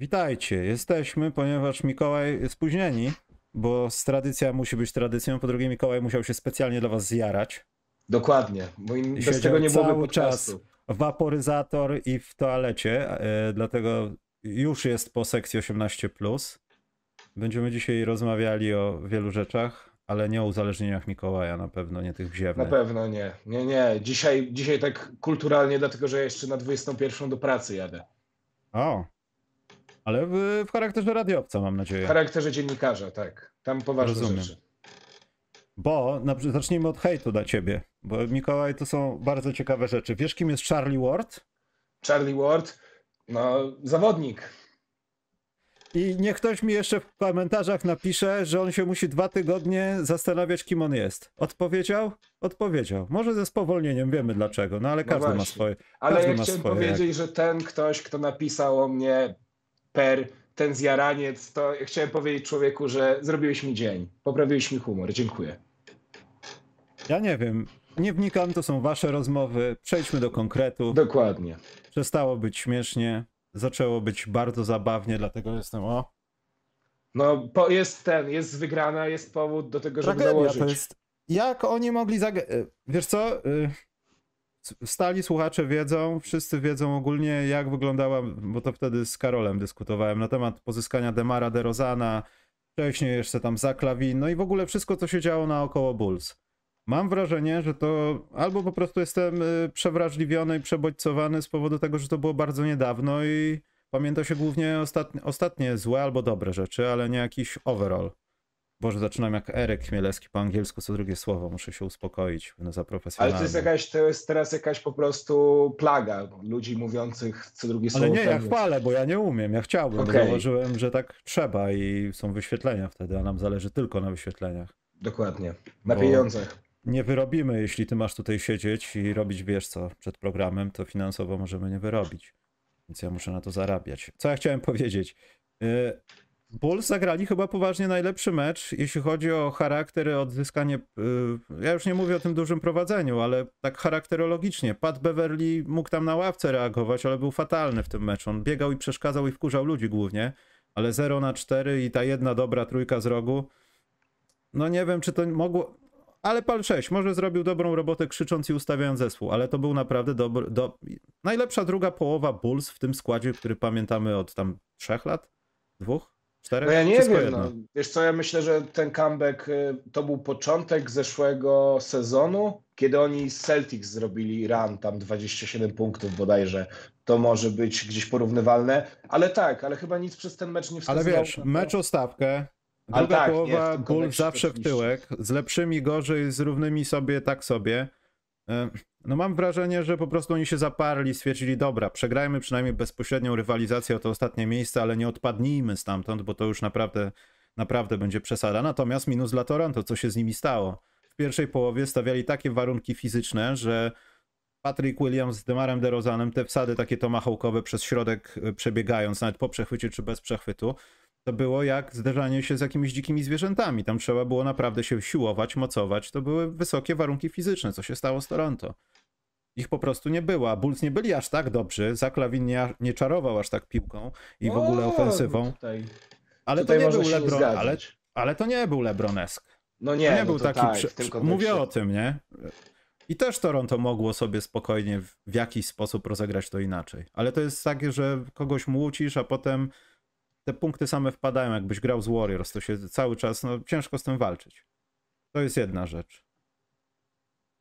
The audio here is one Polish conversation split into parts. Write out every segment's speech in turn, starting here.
Witajcie, jesteśmy, ponieważ Mikołaj spóźnieni, bo z tradycja musi być tradycją, po drugie Mikołaj musiał się specjalnie dla was zjarać. Dokładnie, bo im bez tego nie byłoby cały podcastu. czas waporyzator i w toalecie, e, dlatego już jest po sekcji 18+. Będziemy dzisiaj rozmawiali o wielu rzeczach, ale nie o uzależnieniach Mikołaja, na pewno nie tych Na wziewnych. pewno nie, nie, nie. Dzisiaj, dzisiaj tak kulturalnie, dlatego że jeszcze na 21 do pracy jadę. O, ale w, w charakterze radiowca mam W nadzieję. charakterze dziennikarza, tak. Tam poważne Rozumiem. rzeczy. Bo na, zacznijmy od hejtu dla ciebie, bo Mikołaj to są bardzo ciekawe rzeczy. Wiesz kim jest Charlie Ward? Charlie Ward, no zawodnik. I niech ktoś mi jeszcze w komentarzach napisze, że on się musi dwa tygodnie zastanawiać, kim on jest. Odpowiedział? Odpowiedział. Może ze spowolnieniem, wiemy dlaczego, no ale No każdy ma swoje. Ale ja chciałem swoje, powiedzieć, że ten ktoś, kto napisał o mnie per ten zjaraniec, to ja chciałem powiedzieć człowieku, że zrobiłeś mi dzień. Poprawiłeś mi humor. Dziękuję. Ja nie wiem, nie wnikam, to są wasze rozmowy. Przejdźmy do konkretów. Dokładnie. Przestało być śmiesznie, zaczęło być bardzo zabawnie, dlatego jestem o. No, po, jest ten, jest wygrana, jest powód do tego, żeby Tragedia założyć. to jest. Jak oni mogli zagrać? Wiesz co? Stali słuchacze wiedzą, wszyscy wiedzą ogólnie, jak wyglądała, bo to wtedy z Karolem dyskutowałem na temat pozyskania Demara DeRozana, wcześniej jeszcze tam Zaklawin, no i w ogóle wszystko, co się działo naokoło Bulls. Mam wrażenie, że to albo po prostu jestem y, przewrażliwiony i przebodźcowany z powodu tego, że to było bardzo niedawno i pamięta się głównie ostatnie, ostatnie złe albo dobre rzeczy, ale nie jakiś overall. Boże, zaczynam jak Eryk Chmielewski po angielsku, co drugie słowo, muszę się uspokoić, będę za Ale profesjonalny. to jest, jakaś, to jest teraz jakaś po prostu plaga ludzi mówiących co drugie słowo. Ale nie, ja chwalę, bo ja nie umiem, ja chciałbym, bo Okej. założyłem, że tak trzeba i są wyświetlenia wtedy, a nam zależy tylko na wyświetleniach. Dokładnie. Na Bo- pieniądzach. Nie wyrobimy, jeśli ty masz tutaj siedzieć i robić wiesz co przed programem, to finansowo możemy nie wyrobić. Więc ja muszę na to zarabiać. Co ja chciałem powiedzieć? Bulls zagrali chyba poważnie najlepszy mecz, jeśli chodzi o charakter, odzyskanie. y, Ja już nie mówię o tym dużym prowadzeniu, ale tak charakterologicznie. Pat Beverly mógł tam na ławce reagować, ale był fatalny w tym meczu. On biegał i przeszkadzał i wkurzał ludzi głównie, ale 0 na 4 i ta jedna dobra trójka z rogu. No nie wiem, czy to mogło. Ale pal 6 może zrobił dobrą robotę krzycząc i ustawiając zespół, ale to był naprawdę dobry. Do... Najlepsza druga połowa Bulls w tym składzie, który pamiętamy od tam trzech lat? Dwóch? Czterech? No ja nie Wszystko wiem. jedno. No. Wiesz co, ja myślę, że ten comeback y, to był początek zeszłego sezonu, kiedy oni z Celtics zrobili run, tam 27 punktów bodajże. To może być gdzieś porównywalne, ale tak, ale chyba nic przez ten mecz nie Ale wskazywało. wiesz, na to. mecz o stawkę. Ale Druga tak, połowa kontekście zawsze w tyłek, z lepszymi gorzej, z równymi sobie, tak sobie. No mam wrażenie, że po prostu oni się zaparli, stwierdzili, dobra, przegrajmy przynajmniej bezpośrednią rywalizację o to ostatnie miejsce, ale nie odpadnijmy stamtąd, bo to już naprawdę, naprawdę będzie przesada. Natomiast minus dla Toronto, co się z nimi stało? W pierwszej połowie stawiali takie warunki fizyczne, że Patrick Williams z Demarem DeRozanem, te wsady takie tomahawkowe przez środek e, przebiegając, nawet po przechwycie czy bez przechwytu, to było jak zderzanie się z jakimiś dzikimi zwierzętami. Tam trzeba było naprawdę się siłować, mocować. To były wysokie warunki fizyczne, co się stało z Toronto. Ich po prostu nie było, a Bulls nie byli aż tak dobrzy. Zaklawin nie, nie czarował aż tak piłką i w ogóle ofensywą. Tutaj, Ale to tutaj nie nie LeBron, ale, ale to nie był LeBronesk. No To nie, nie no był to taki. tak, przy-. Mówię o tym, nie? I też Toronto mogło sobie spokojnie w, w jakiś sposób rozegrać to inaczej. Ale to jest takie, że kogoś młócisz, a potem te punkty same wpadają. Jakbyś grał z Warriors, to się cały czas, no ciężko z tym walczyć. To jest jedna rzecz.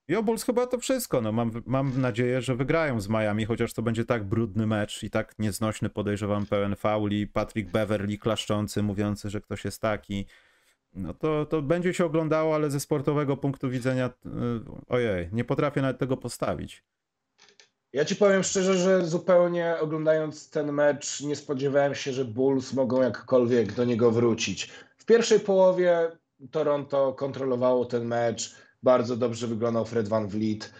I o Bulls chyba to wszystko. No, mam, mam nadzieję, że wygrają z Miami, chociaż to będzie tak brudny mecz i tak nieznośny, podejrzewam, pełen fauli. Patrick Beverly klaszczący, mówiący, że ktoś jest taki. No to, to będzie się oglądało, ale ze sportowego punktu widzenia, yy, ojej, nie potrafię nawet tego postawić. Ja ci powiem szczerze, że zupełnie oglądając ten mecz nie spodziewałem się, że Bulls mogą jakkolwiek do niego wrócić. W pierwszej połowie Toronto kontrolowało ten mecz, bardzo dobrze wyglądał Fred Van Vliet,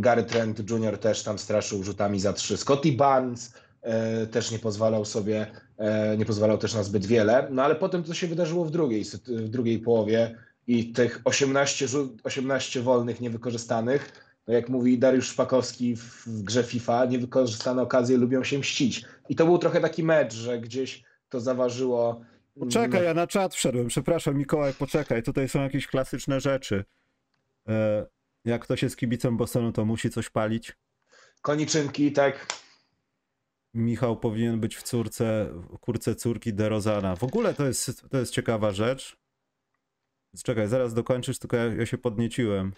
Gary Trent Jr. też tam straszył rzutami za trzy, Scotty Barnes e, też nie pozwalał sobie, e, nie pozwalał też na zbyt wiele, no ale potem co się wydarzyło w drugiej, w drugiej połowie i tych 18, rzut, 18 wolnych niewykorzystanych, no jak mówi Dariusz Szpakowski w, w grze FIFA, niewykorzystane okazje lubią się mścić. I to był trochę taki mecz, że gdzieś to zaważyło. Poczekaj, ja na czat wszedłem. Przepraszam, Mikołaj, poczekaj. Tutaj są jakieś klasyczne rzeczy. E, jak ktoś jest kibicem Bostonu, to musi coś palić. Koniczynki, tak. Michał powinien być w córce, w kurce córki DeRozana. W ogóle to jest, to jest ciekawa rzecz. Czekaj, zaraz dokończysz, tylko ja, ja się podnieciłem.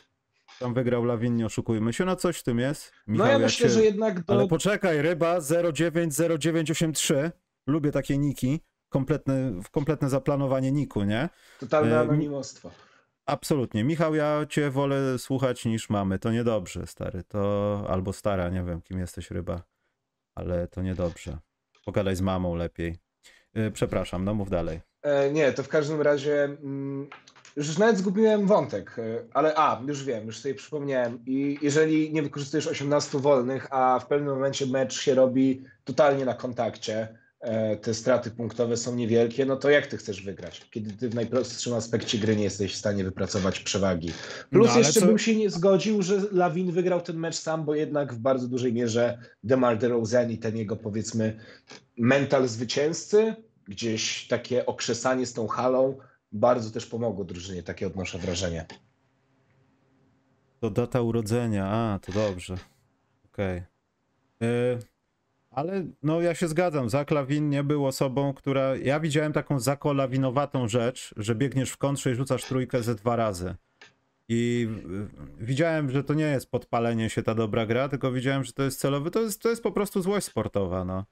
Tam wygrał Lawin, nie oszukujmy się, no coś w tym jest. Michał, no ja myślę, cię... że jednak do... Ale poczekaj, ryba 090983. Lubię takie niki. Kompletne, kompletne zaplanowanie niku, nie? Totalne anonimostwo. Absolutnie. Michał, ja cię wolę słuchać niż mamy. To niedobrze, stary. To albo stara, nie wiem, kim jesteś ryba. Ale to niedobrze. Pogadaj z mamą lepiej. E, przepraszam, no mów dalej. E, nie, to w każdym razie mm, już nawet zgubiłem wątek, e, ale a, już wiem, już sobie przypomniałem. I jeżeli nie wykorzystujesz 18 wolnych, a w pewnym momencie mecz się robi totalnie na kontakcie, e, te straty punktowe są niewielkie, no to jak ty chcesz wygrać, kiedy ty w najprostszym aspekcie gry nie jesteś w stanie wypracować przewagi. Plus no, jeszcze co... bym się nie zgodził, że Lawin wygrał ten mecz sam, bo jednak w bardzo dużej mierze DeMar DeRozan i ten jego powiedzmy mental zwycięzcy, gdzieś takie okrzesanie z tą halą bardzo też pomogło drużynie, takie odnoszę wrażenie. To data urodzenia, a to dobrze. Okej. Okay. Ale no ja się zgadzam, Zak Lawin nie był osobą, która... Ja widziałem taką zakolawinowatą rzecz, że biegniesz w kontrze i rzucasz trójkę ze dwa razy. I widziałem, że to nie jest podpalenie się ta dobra gra, tylko widziałem, że to jest celowy, to jest, to jest po prostu złość sportowa, no.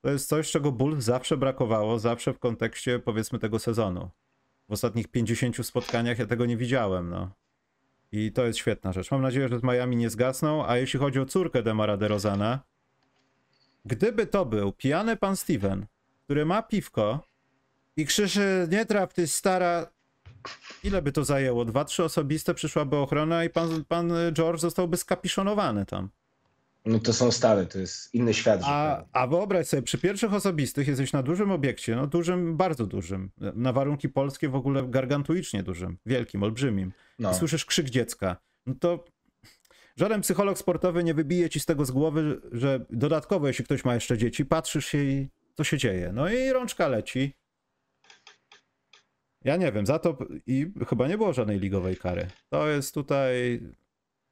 To jest coś, czego ból zawsze brakowało, zawsze w kontekście powiedzmy tego sezonu w ostatnich 50 spotkaniach ja tego nie widziałem, no. I to jest świetna rzecz. Mam nadzieję, że z Miami nie zgasną, a jeśli chodzi o córkę Demara DeRozana, gdyby to był pijany pan Steven, który ma piwko i krzyczy, nie traf, ty stara... Ile by to zajęło? Dwa, trzy osobiste, przyszłaby ochrona i pan, pan George zostałby skapiszonowany tam. No to są Stany, to jest inny świat. A, a wyobraź sobie, przy pierwszych osobistych jesteś na dużym obiekcie, no dużym, bardzo dużym, na warunki polskie w ogóle gargantuicznie dużym, wielkim, olbrzymim. No. I słyszysz krzyk dziecka. No to żaden psycholog sportowy nie wybije ci z tego z głowy, że dodatkowo, jeśli ktoś ma jeszcze dzieci, patrzysz się i co się dzieje. No i rączka leci. Ja nie wiem, za to i chyba nie było żadnej ligowej kary. To jest tutaj.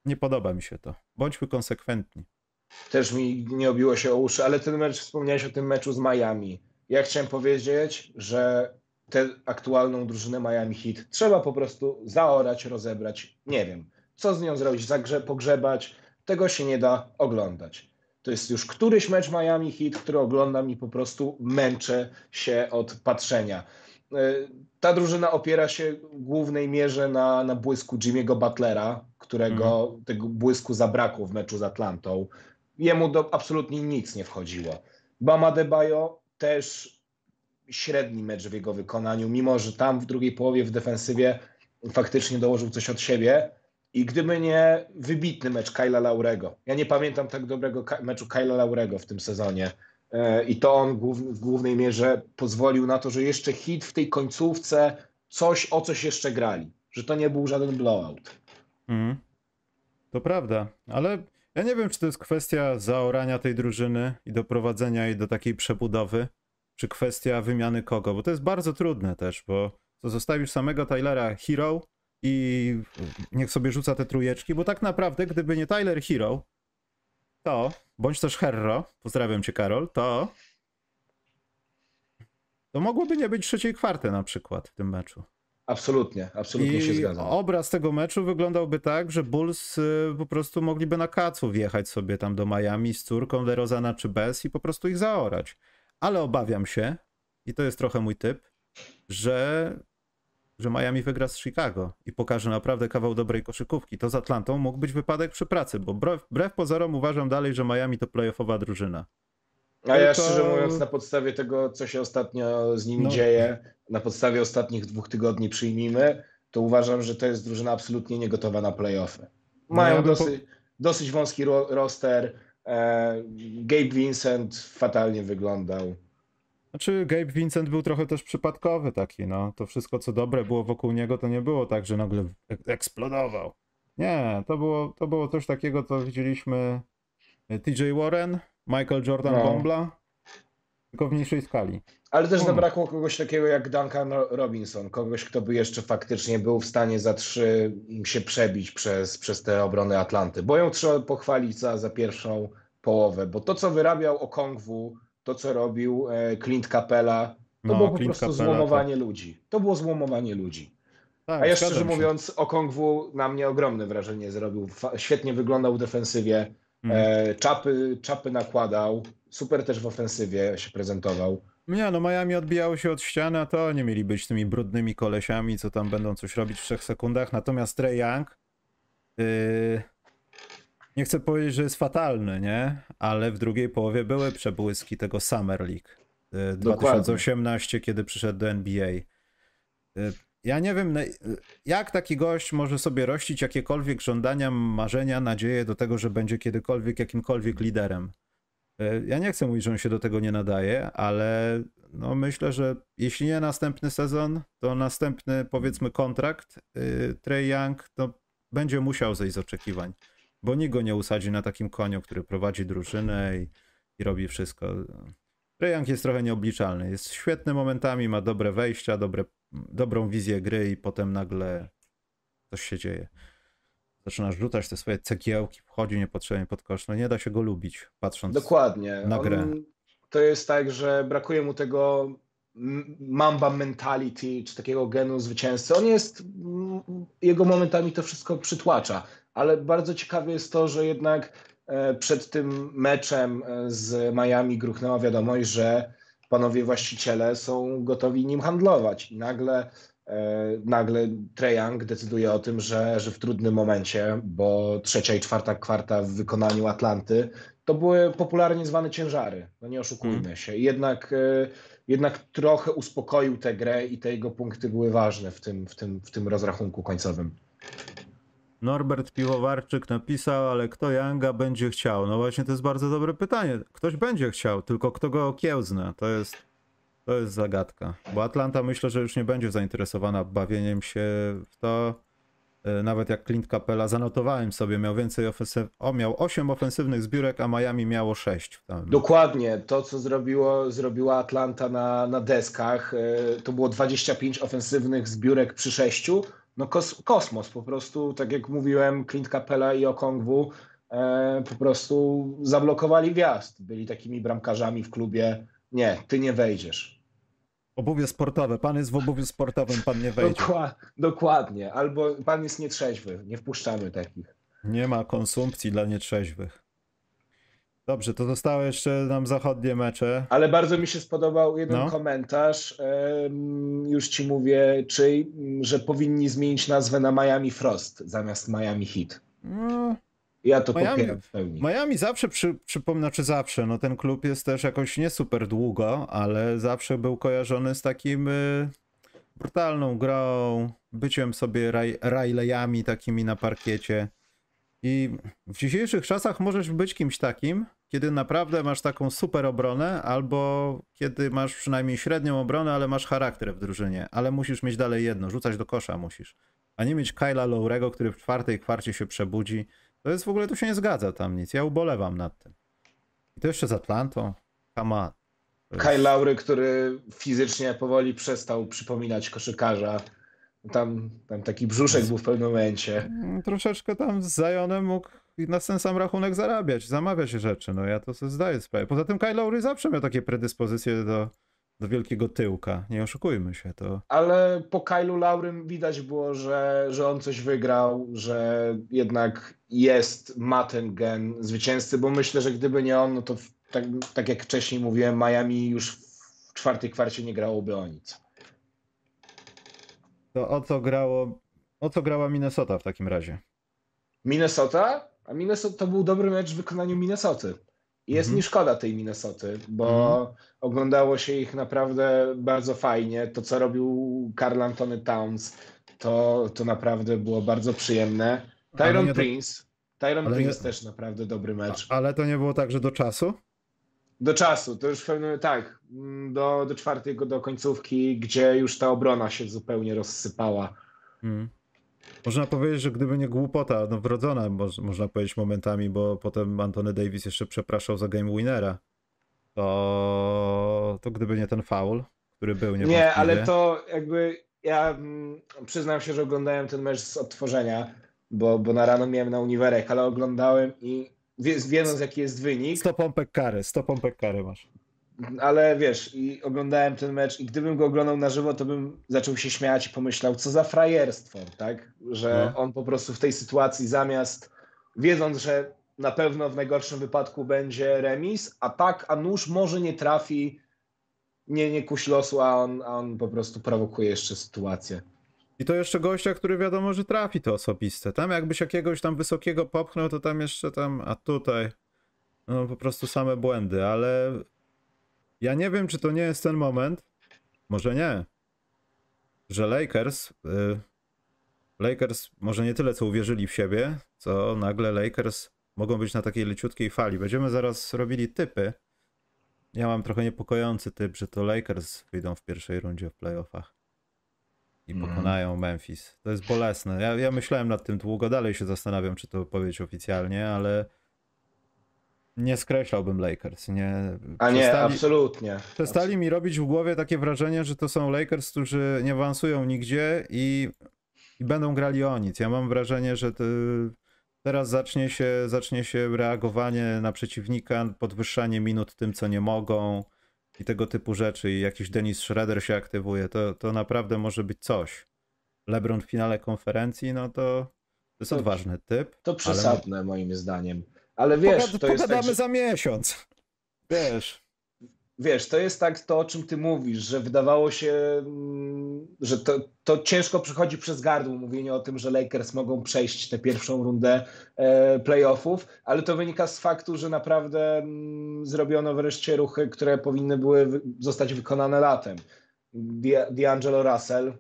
Nie podoba mi się to. Bądźmy konsekwentni też mi nie obiło się o uszy, ale ten mecz, wspomniałeś o tym meczu z Miami. Ja chciałem powiedzieć, że tę aktualną drużynę Miami Heat trzeba po prostu zaorać, rozebrać. Nie wiem, co z nią zrobić, zagrze, pogrzebać. Tego się nie da oglądać. To jest już któryś mecz Miami Heat, który oglądam i po prostu męczę się od patrzenia. E, ta drużyna opiera się w głównej mierze na, na błysku Jimmy'ego Butlera, którego mm. tego błysku zabrakło w meczu z Atlantą jemu do, absolutnie nic nie wchodziło. Bama Debajo też średni mecz w jego wykonaniu, mimo że tam w drugiej połowie w defensywie faktycznie dołożył coś od siebie. I gdyby nie wybitny mecz Kyla Laurego, ja nie pamiętam tak dobrego meczu Kyla Laurego w tym sezonie. E, I to on w głównej mierze pozwolił na to, że jeszcze hit w tej końcówce coś o coś jeszcze grali. Że to nie był żaden blowout. Mm. To prawda, ale ja nie wiem, czy to jest kwestia zaorania tej drużyny i doprowadzenia jej do takiej przebudowy, czy kwestia wymiany kogo, bo to jest bardzo trudne też, bo to zostawisz samego Tylera Hero i niech sobie rzuca te trujeczki, bo tak naprawdę, gdyby nie Tyler Hero, to, bądź też Herro, pozdrawiam cię Karol, to to mogłoby nie być trzeciej kwarty na przykład w tym meczu. Absolutnie, absolutnie I się zgadzam. Obraz tego meczu wyglądałby tak, że Bulls y, po prostu mogliby na kacu wjechać sobie tam do Miami z córką DeRozana czy bez i po prostu ich zaorać. Ale obawiam się, i to jest trochę mój typ, że, że Miami wygra z Chicago i pokaże naprawdę kawał dobrej koszykówki. To z Atlantą mógł być wypadek przy pracy, bo wbrew, wbrew pozorom uważam dalej, że Miami to playoffowa drużyna. A ja szczerze mówiąc, na podstawie tego, co się ostatnio z nimi no. dzieje, na podstawie ostatnich dwóch tygodni przyjmijmy, to uważam, że to jest drużyna absolutnie niegotowa na playoffy. No Mają no dosyć, po... dosyć wąski ro roster. E, Gabe Vincent fatalnie wyglądał. Znaczy, Gabe Vincent był trochę też przypadkowy taki, no. To wszystko, co dobre było wokół niego, to nie było tak, że nagle eksplodował. Nie, to było, to było coś takiego, co widzieliśmy e, TJ Warren, Michael Jordan No. Bombla, tylko w mniejszej skali. Ale też Hmm. zabrakło kogoś takiego jak Duncan Ro- Robinson, kogoś, kto by jeszcze faktycznie był w stanie za trzy się przebić przez, przez te obrony Atlanty. Bo ją trzeba pochwalić za, za pierwszą połowę, bo to, co wyrabiał Okongwu, to, co robił e, Clint Capella, to No, było po Clint prostu Capella, złomowanie ludzi. To było złomowanie ludzi. Tak, A ja szczerze się. mówiąc, Okongwu na mnie ogromne wrażenie zrobił. Świetnie wyglądał w defensywie, Mm. e, czapy, czapy nakładał, super też w ofensywie się prezentował. Nie, no Miami odbijało się od ściany, a to nie mieli być tymi brudnymi kolesiami, co tam będą coś robić w trzech sekundach. Natomiast Trey Young, yy, nie chcę powiedzieć, że jest fatalny, nie? Ale w drugiej połowie były przebłyski tego Summer League. Yy, Dokładnie. 2018, kiedy przyszedł do NBA. Yy, ja nie wiem, jak taki gość może sobie rościć jakiekolwiek żądania, marzenia, nadzieje do tego, że będzie kiedykolwiek jakimkolwiek liderem. E, Ja nie chcę mówić, że on się do tego nie nadaje, ale no myślę, że jeśli nie następny sezon, to następny powiedzmy kontrakt y, Trey Young to będzie musiał zejść z oczekiwań, bo nikt go nie usadzi na takim koniu, który prowadzi drużynę i, i robi wszystko. Young jest trochę nieobliczalny, jest świetny momentami, ma dobre wejścia, dobre, dobrą wizję gry i potem nagle coś się dzieje. Zaczyna rzucać te swoje cegiełki, wchodzi niepotrzebnie pod kosz. No nie da się go lubić, patrząc Dokładnie. na grę. On, to jest tak, że brakuje mu tego mamba mentality, czy takiego genu zwycięzcy. On jest, jego momentami to wszystko przytłacza, ale bardzo ciekawe jest to, że jednak przed tym meczem e, z Miami gruchnęła wiadomość, że panowie właściciele są gotowi nim handlować i nagle e, nagle Trae Young decyduje o tym, że, że w trudnym momencie, bo trzecia i czwarta kwarta w wykonaniu Atlanty to były popularnie zwane ciężary. No nie oszukujmy Mhm. się. Jednak, e, jednak trochę uspokoił tę grę i te jego punkty były ważne w tym, w tym, w tym rozrachunku końcowym. Norbert Piwowarczyk napisał, ale kto Younga będzie chciał? No właśnie to jest bardzo dobre pytanie. Ktoś będzie chciał, tylko kto go okiełzna? To jest, to jest zagadka. Bo Atlanta myślę, że już nie będzie zainteresowana bawieniem się w to. E, Nawet jak Clint Capella zanotowałem sobie, miał więcej ofensyw... O, miał 8 ofensywnych zbiórek, a Miami miało 6 w tam. Dokładnie to, co zrobiło, zrobiła Atlanta na, na deskach, e, to było 25 ofensywnych zbiórek przy sześciu. No kos, kosmos, po prostu, tak jak mówiłem, Clint Capella i Okongwu e, po prostu zablokowali wjazd. Byli takimi bramkarzami w klubie. Nie, ty nie wejdziesz. Obuwie sportowe. Pan jest w obuwiu sportowym, pan nie wejdzie. Dokła- dokładnie. Albo pan jest nietrzeźwy, nie wpuszczamy takich. Nie ma konsumpcji dla nietrzeźwych. Dobrze, to zostały jeszcze nam zachodnie mecze. Ale bardzo mi się spodobał jeden No. komentarz, już ci mówię, czyj, m, że powinni zmienić nazwę na Miami Frost zamiast Miami Heat. No, Ja to Miami- popieram w pełni. Miami zawsze przy, przypomina, czy zawsze, no ten klub jest też jakoś nie super długo, ale zawsze był kojarzony z takim y, brutalną grą, byciem sobie raj, Rileyami takimi na parkiecie. I w dzisiejszych czasach możesz być kimś takim, kiedy naprawdę masz taką super obronę, albo kiedy masz przynajmniej średnią obronę, ale masz charakter w drużynie, ale musisz mieć dalej jedno, rzucać do kosza musisz. A nie mieć Kyla Lowrego, który w czwartej kwarcie się przebudzi. To jest w ogóle, tu się nie zgadza tam nic. Ja ubolewam nad tym. I to jeszcze z Atlantą. Jest- Kyle Lowry, który fizycznie powoli przestał przypominać koszykarza. Tam, tam taki brzuszek był w pewnym momencie. Mm, Troszeczkę tam z Zionem mógł na ten sam rachunek zarabiać, zamawiać rzeczy. No ja to sobie zdaję sprawę. Poza tym Kyle Lowry zawsze miał takie predyspozycje do, do wielkiego tyłka. Nie oszukujmy się. To Ale po Kylu Laurym widać było, że, że on coś wygrał, że jednak jest, ma ten gen zwycięzcy, bo myślę, że gdyby nie on, no to tak, tak jak wcześniej mówiłem, Miami już w czwartej kwarcie nie grałoby o nic. To o co grało, o co grała Minnesota w takim razie? Minnesota? A Minnesota to był dobry mecz w wykonaniu Minnesoty. Jest Mhm. mi szkoda tej Minnesoty, bo oglądało się ich naprawdę bardzo fajnie. To, co robił Carl Antony Towns, to, to naprawdę było bardzo przyjemne. Tyron Prince. Tyron ale nie- Prince też naprawdę dobry mecz. Ale to nie było tak, że do czasu? Do czasu, to już w pewnym, tak, do, do czwartej, do końcówki, gdzie już ta obrona się zupełnie rozsypała. Mm. Można powiedzieć, że gdyby nie głupota, no wrodzona, moż, można powiedzieć momentami, bo potem Antony Davis jeszcze przepraszał za game winnera, to, to gdyby nie ten foul, który był niewątpliwie. Nie, ale to jakby ja mm, przyznam się, że oglądałem ten mecz z odtworzenia, bo, bo na rano miałem na uniwerek, ale oglądałem i wie, wiedząc jaki jest wynik, 100 pompek kary, 100 pompek kary masz. Ale wiesz, i oglądałem ten mecz i gdybym go oglądał na żywo, to bym zaczął się śmiać i pomyślał, co za frajerstwo, tak? Że No. on po prostu w tej sytuacji zamiast, wiedząc, że na pewno w najgorszym wypadku będzie remis, a tak, a nóż może nie trafi, nie, nie kuś losu, a on, a on po prostu prowokuje jeszcze sytuację. I to jeszcze gościa, który wiadomo, że trafi to osobiste. Tam jakbyś jakiegoś tam wysokiego popchnął, to tam jeszcze tam, a tutaj no po prostu same błędy, ale ja nie wiem, czy to nie jest ten moment, może nie, że Lakers, y, Lakers może nie tyle co uwierzyli w siebie, co nagle Lakers mogą być na takiej leciutkiej fali. Będziemy zaraz robili typy. Ja mam trochę niepokojący typ, że to Lakers wyjdą w pierwszej rundzie w playoffach i Mhm. pokonają Memphis. To jest bolesne. Ja, ja myślałem nad tym długo, dalej się zastanawiam, czy to powiedzieć oficjalnie, ale nie skreślałbym Lakers. Nie, A nie, Przestali- absolutnie. Przestali mi robić w głowie takie wrażenie, że to są Lakers, którzy nie awansują nigdzie i, i będą grali o nic. Ja mam wrażenie, że teraz zacznie się, zacznie się reagowanie na przeciwnika, podwyższanie minut tym, co nie mogą i tego typu rzeczy. I jakiś Dennis Schroeder się aktywuje. To, to naprawdę może być coś. LeBron w finale konferencji, no to to jest To- odważny typ. To ale- przesadne moim zdaniem. Ale wiesz, Pogad- to jest tak, że, za miesiąc. Wiesz. wiesz, to jest tak to, o czym ty mówisz, że wydawało się, mm, że to, to ciężko przychodzi przez gardło mówienie o tym, że Lakers mogą przejść tę pierwszą rundę e, playoffów, ale to wynika z faktu, że naprawdę mm, zrobiono wreszcie ruchy, które powinny były zostać wykonane latem. D'Angelo Russell,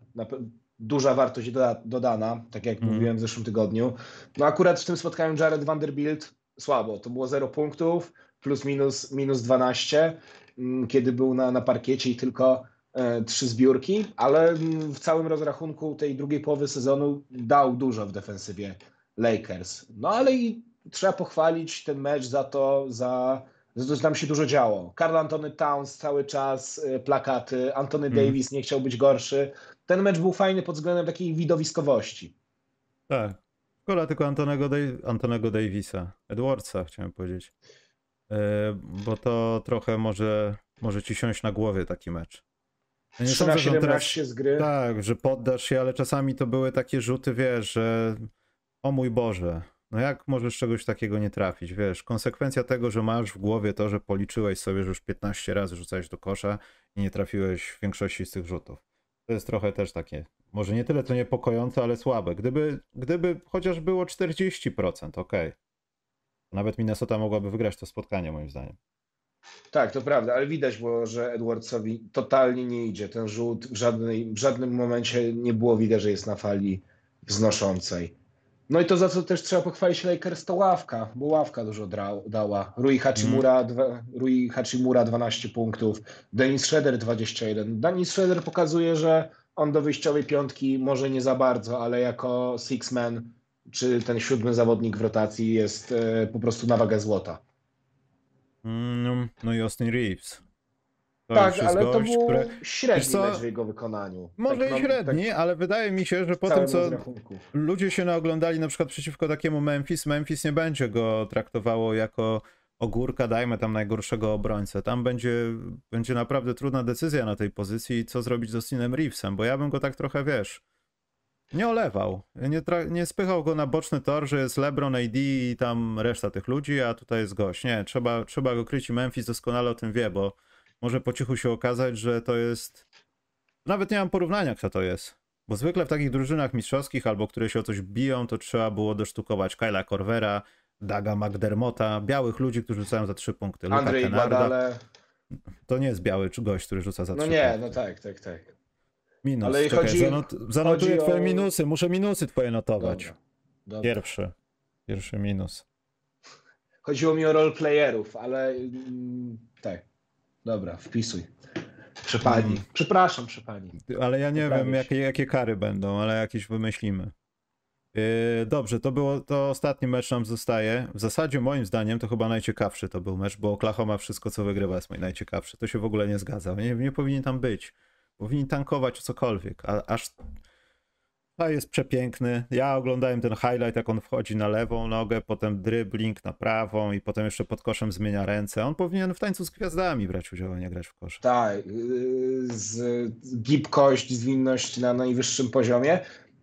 duża wartość doda, dodana, tak jak Mhm. mówiłem w zeszłym tygodniu. No akurat w tym spotkaniu Jared Vanderbilt słabo, to było 0 punktów, plus minus, minus 12, mm, kiedy był na, na parkiecie i tylko e, trzy zbiórki, ale mm, w całym rozrachunku tej drugiej połowy sezonu dał dużo w defensywie Lakers. No ale i trzeba pochwalić ten mecz za to, za, za to, że tam się dużo działo. Karl Antony Towns cały czas e, plakaty, Anthony Mm. Davis nie chciał być gorszy. Ten mecz był fajny pod względem takiej widowiskowości. Tak. Szkoda tylko Antonego, Dej- Antonego Davisa. Edwardsa chciałem powiedzieć. E, bo to trochę może, może ci siąść na głowie taki mecz. Ja 3 na sądzę, że 17 z gry. Tak, że poddasz się, ale czasami to były takie rzuty, wiesz, że o mój Boże, no jak możesz czegoś takiego nie trafić, wiesz, konsekwencja tego, że masz w głowie to, że policzyłeś sobie, że już 15 razy rzucałeś do kosza i nie trafiłeś w większości z tych rzutów. To jest trochę też takie, może nie tyle to niepokojące, ale słabe. Gdyby, gdyby chociaż było 40%, okej. Nawet Minnesota mogłaby wygrać to spotkanie, moim zdaniem. Tak, to prawda, ale widać było, że Edwardsowi totalnie nie idzie. Ten rzut w, żadnej, w żadnym momencie nie było widać, że jest na fali wznoszącej. No i to, za co też trzeba pochwalić Lakers, to ławka, bo ławka dużo dała. Rui Hachimura, dwa, Rui Hachimura 12 punktów, Dennis Schroeder 21. Dennis Schroeder pokazuje, że on do wyjściowej piątki może nie za bardzo, ale jako six man, czy ten siódmy zawodnik w rotacji jest e, po prostu na wagę złota. Mm, No i Austin Reeves. To tak, ale to gość, był który- średni co? mecz w jego wykonaniu. Może Tak i średni, tak ale wydaje mi się, że po tym, co ludzie się naoglądali na przykład przeciwko takiemu Memphis, Memphis nie będzie go traktowało jako ogórka, dajmy tam najgorszego obrońcę. Tam będzie, będzie naprawdę trudna decyzja na tej pozycji, co zrobić z Austinem Reevesem, bo ja bym go tak trochę, wiesz, nie olewał. Nie, nie spychał go na boczny tor, że jest LeBron, AD i tam reszta tych ludzi, a tutaj jest gość. Nie, trzeba, trzeba go kryć i Memphis doskonale o tym wie, bo może po cichu się okazać, że to jest... Nawet nie mam porównania, kto to jest. Bo zwykle w takich drużynach mistrzowskich albo które się o coś biją, to trzeba było dosztukować Kyla Corvera, Daga McDermotta, białych ludzi, którzy rzucają za trzy punkty. Luka Andrzej. Guadale. To nie jest biały czy gość, który rzuca za No trzy nie, punkty. no tak, tak, tak. Minus. ale Czekaj, chodzi- zanot, zanotuję chodzi twoje o- minusy. Muszę minusy twoje notować. Dobra. Dobra. Pierwszy. Pierwszy minus. Chodziło mi o roleplayerów, ale mm, tak. Dobra, wpisuj. Przepani. Mm. Przepraszam, przepani. Ale ja nie Poprawię wiem, jakie, jakie kary będą, ale jakieś wymyślimy. Yy, dobrze, to było to ostatni mecz nam zostaje. W zasadzie moim zdaniem to chyba najciekawszy to był mecz, bo Oklahoma wszystko co wygrywa jest najciekawszy. To się w ogóle nie zgadza. Nie, nie powinien tam być. Powinien tankować cokolwiek. A, aż to jest przepiękny. Ja oglądałem ten highlight, jak on wchodzi na lewą nogę, potem dribbling na prawą i potem jeszcze pod koszem zmienia ręce. On powinien w tańcu z gwiazdami brać udział, a nie grać w kosze. Tak, yy, z gibkość, zwinność na najwyższym poziomie.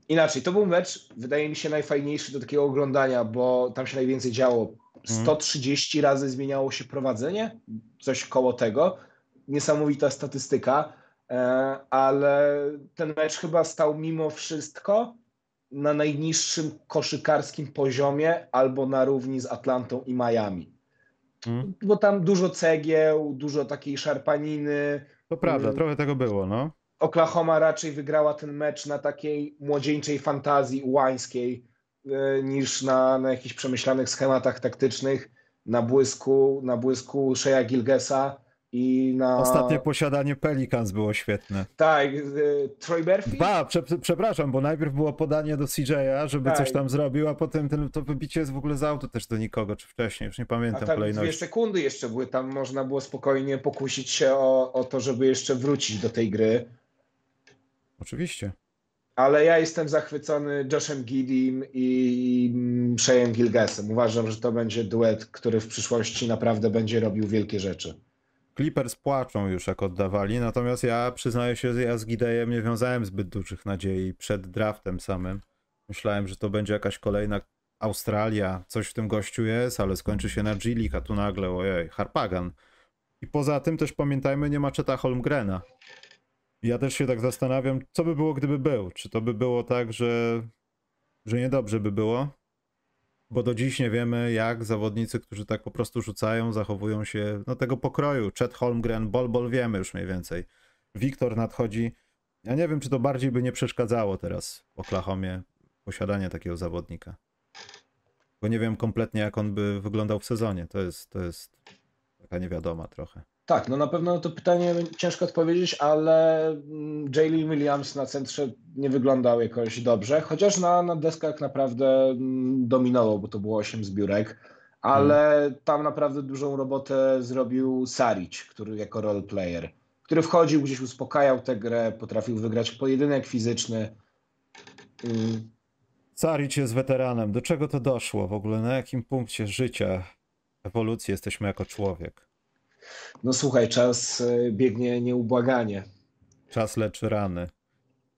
Inaczej, to był mecz, wydaje mi się, najfajniejszy do takiego oglądania, bo tam się najwięcej działo. 130 mhm. razy zmieniało się prowadzenie, coś koło tego. Niesamowita statystyka, ale ten mecz chyba stał mimo wszystko na najniższym koszykarskim poziomie albo na równi z Atlantą i Miami. Hmm. Bo tam dużo cegieł, dużo takiej szarpaniny. To prawda, hmm. trochę tego było, no. Oklahoma raczej wygrała ten mecz na takiej młodzieńczej fantazji ułańskiej e, niż na, na jakichś przemyślanych schematach taktycznych, na błysku, na błysku Sheya Gilgesa i na... Ostatnie posiadanie Pelicans było świetne. Tak, e, Troy Murphy? Ba, prze, przepraszam, bo najpierw było podanie do CJ'a, żeby tak. coś tam zrobił, a potem ten, to wybicie jest w ogóle z auto też do nikogo, czy wcześniej, już nie pamiętam a tak, kolejności. dwie sekundy jeszcze były, tam można było spokojnie pokusić się o, o to, żeby jeszcze wrócić do tej gry. Oczywiście. Ale ja jestem zachwycony Joshem Gidim i Shayem Gilgesem. Uważam, że to będzie duet, który w przyszłości naprawdę będzie robił wielkie rzeczy. Clippers płaczą już, jak oddawali, natomiast ja przyznaję się, ja z Gidejem nie wiązałem zbyt dużych nadziei przed draftem samym. Myślałem, że to będzie jakaś kolejna Australia, coś w tym gościu jest, ale skończy się na G a tu nagle, ojej, Harpagan. I poza tym też pamiętajmy, nie ma Czeta Holmgrena. Ja też się tak zastanawiam, co by było, gdyby był. Czy to by było tak, że, że niedobrze by było? Bo do dziś nie wiemy, jak zawodnicy, którzy tak po prostu rzucają, zachowują się no tego pokroju. Chet Holmgren, Bol Bol wiemy już mniej więcej. Wiktor nadchodzi. Ja nie wiem, czy to bardziej by nie przeszkadzało teraz w Oklahomie posiadanie takiego zawodnika. Bo nie wiem kompletnie, jak on by wyglądał w sezonie. To jest, to jest taka niewiadoma trochę. Tak, no na pewno to pytanie ciężko odpowiedzieć, ale mm, Jalen Williams na centrze nie wyglądał jakoś dobrze, chociaż na, na deskach naprawdę mm, dominował, bo to było 8 zbiórek, ale hmm. tam naprawdę dużą robotę zrobił Saric, który jako role player, który wchodził, gdzieś uspokajał tę grę, potrafił wygrać pojedynek fizyczny. Hmm. Saric jest weteranem. Do czego to doszło w ogóle? Na jakim punkcie życia, ewolucji jesteśmy jako człowiek? No słuchaj, czas e, biegnie nieubłaganie. Czas leczy rany.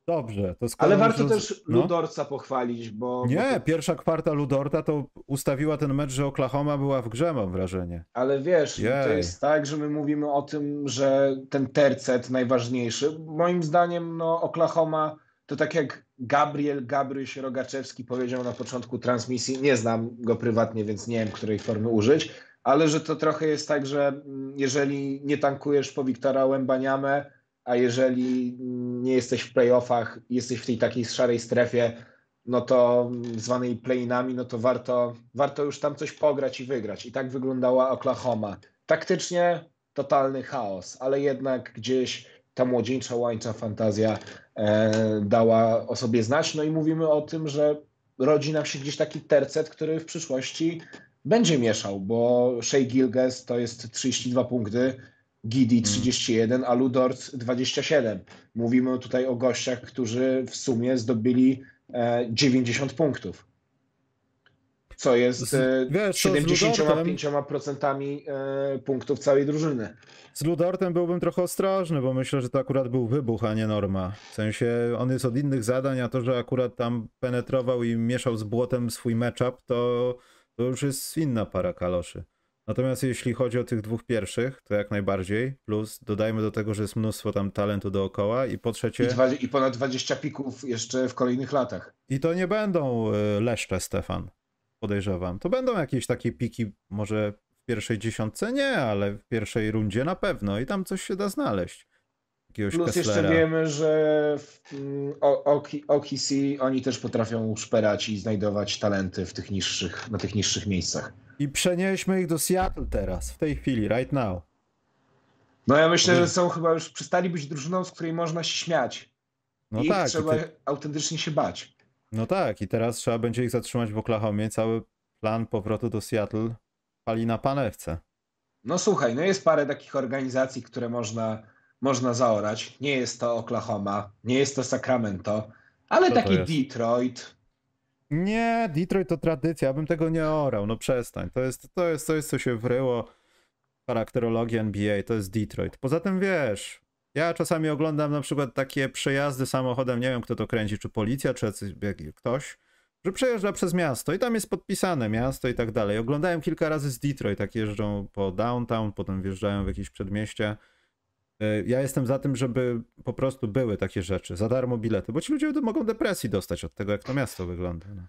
Dobrze, to Ale warto już... też no? Ludorca pochwalić, bo... Nie, bo to... pierwsza kwarta Ludorta to ustawiła ten mecz, że Oklahoma była w grze, mam wrażenie. Ale wiesz, Jej. to jest tak, że my mówimy o tym, że ten tercet najważniejszy. Moim zdaniem no, Oklahoma to tak jak Gabriel Gabryś Rogaczewski powiedział na początku transmisji, nie znam go prywatnie, więc nie wiem, której formy użyć, ale że to trochę jest tak, że mm, jeżeli nie tankujesz po Wiktora Łębaniamę, a jeżeli nie jesteś w playoffach, jesteś w tej takiej szarej strefie, no to mm, zwanej playinami, no to warto, warto już tam coś pograć i wygrać. I tak wyglądała Oklahoma. Taktycznie totalny chaos, ale jednak gdzieś ta młodzieńcza łańcza fantazja e, dała o sobie znać. No i mówimy o tym, że rodzi nam się gdzieś taki tercet, który w przyszłości będzie mieszał, bo Shea Gilges to jest 32 punkty, Gidi 31, hmm. a Ludorc 27. Mówimy tutaj o gościach, którzy w sumie zdobyli 90 e, punktów. Co jest e, Wiesz, 75% e, punktów całej drużyny. Z Ludortem byłbym trochę ostrożny, bo myślę, że to akurat był wybuch, a nie norma. W sensie on jest od innych zadań, a to, że akurat tam penetrował i mieszał z błotem swój matchup, to to już jest inna para kaloszy. Natomiast jeśli chodzi o tych dwóch pierwszych, to jak najbardziej. Plus dodajmy do tego, że jest mnóstwo tam talentu dookoła i po trzecie... I, dwa, i ponad 20 pików jeszcze w kolejnych latach. I to nie będą e, leszcze, Stefan. Podejrzewam. To będą jakieś takie piki, może w pierwszej dziesiątce nie, ale w pierwszej rundzie na pewno i tam coś się da znaleźć jakiegoś Plus Kesslera. jeszcze wiemy, że w mm, OKC oni też potrafią szperać i znajdować talenty w tych niższych, na tych niższych miejscach. I przenieśmy ich do Seattle teraz, w tej chwili, right now. No ja myślę, że są chyba już przestali być drużyną, z której można się śmiać. No I tak. trzeba te... autentycznie się bać. No tak, i teraz trzeba będzie ich zatrzymać w Oklahomie. Cały plan powrotu do Seattle pali na panewce. No słuchaj, no jest parę takich organizacji, które można, można zaorać. Nie jest to Oklahoma, nie jest to Sacramento, ale Co taki? Detroit. Nie, Detroit to tradycja, ja bym tego nie orał, no przestań. To jest, to jest coś, co się wryło w charakterologii NBA, to jest Detroit. Poza tym wiesz, ja czasami oglądam na przykład takie przejazdy samochodem, nie wiem kto to kręci, czy policja, czy ktoś, że przejeżdża przez miasto i tam jest podpisane miasto i tak dalej. Oglądałem kilka razy z Detroit, tak jeżdżą po downtown, potem wjeżdżają w jakieś przedmieście. Y, Ja jestem za tym, żeby po prostu były takie rzeczy, za darmo bilety, bo ci ludzie mogą depresji dostać od tego, jak to miasto wygląda. No.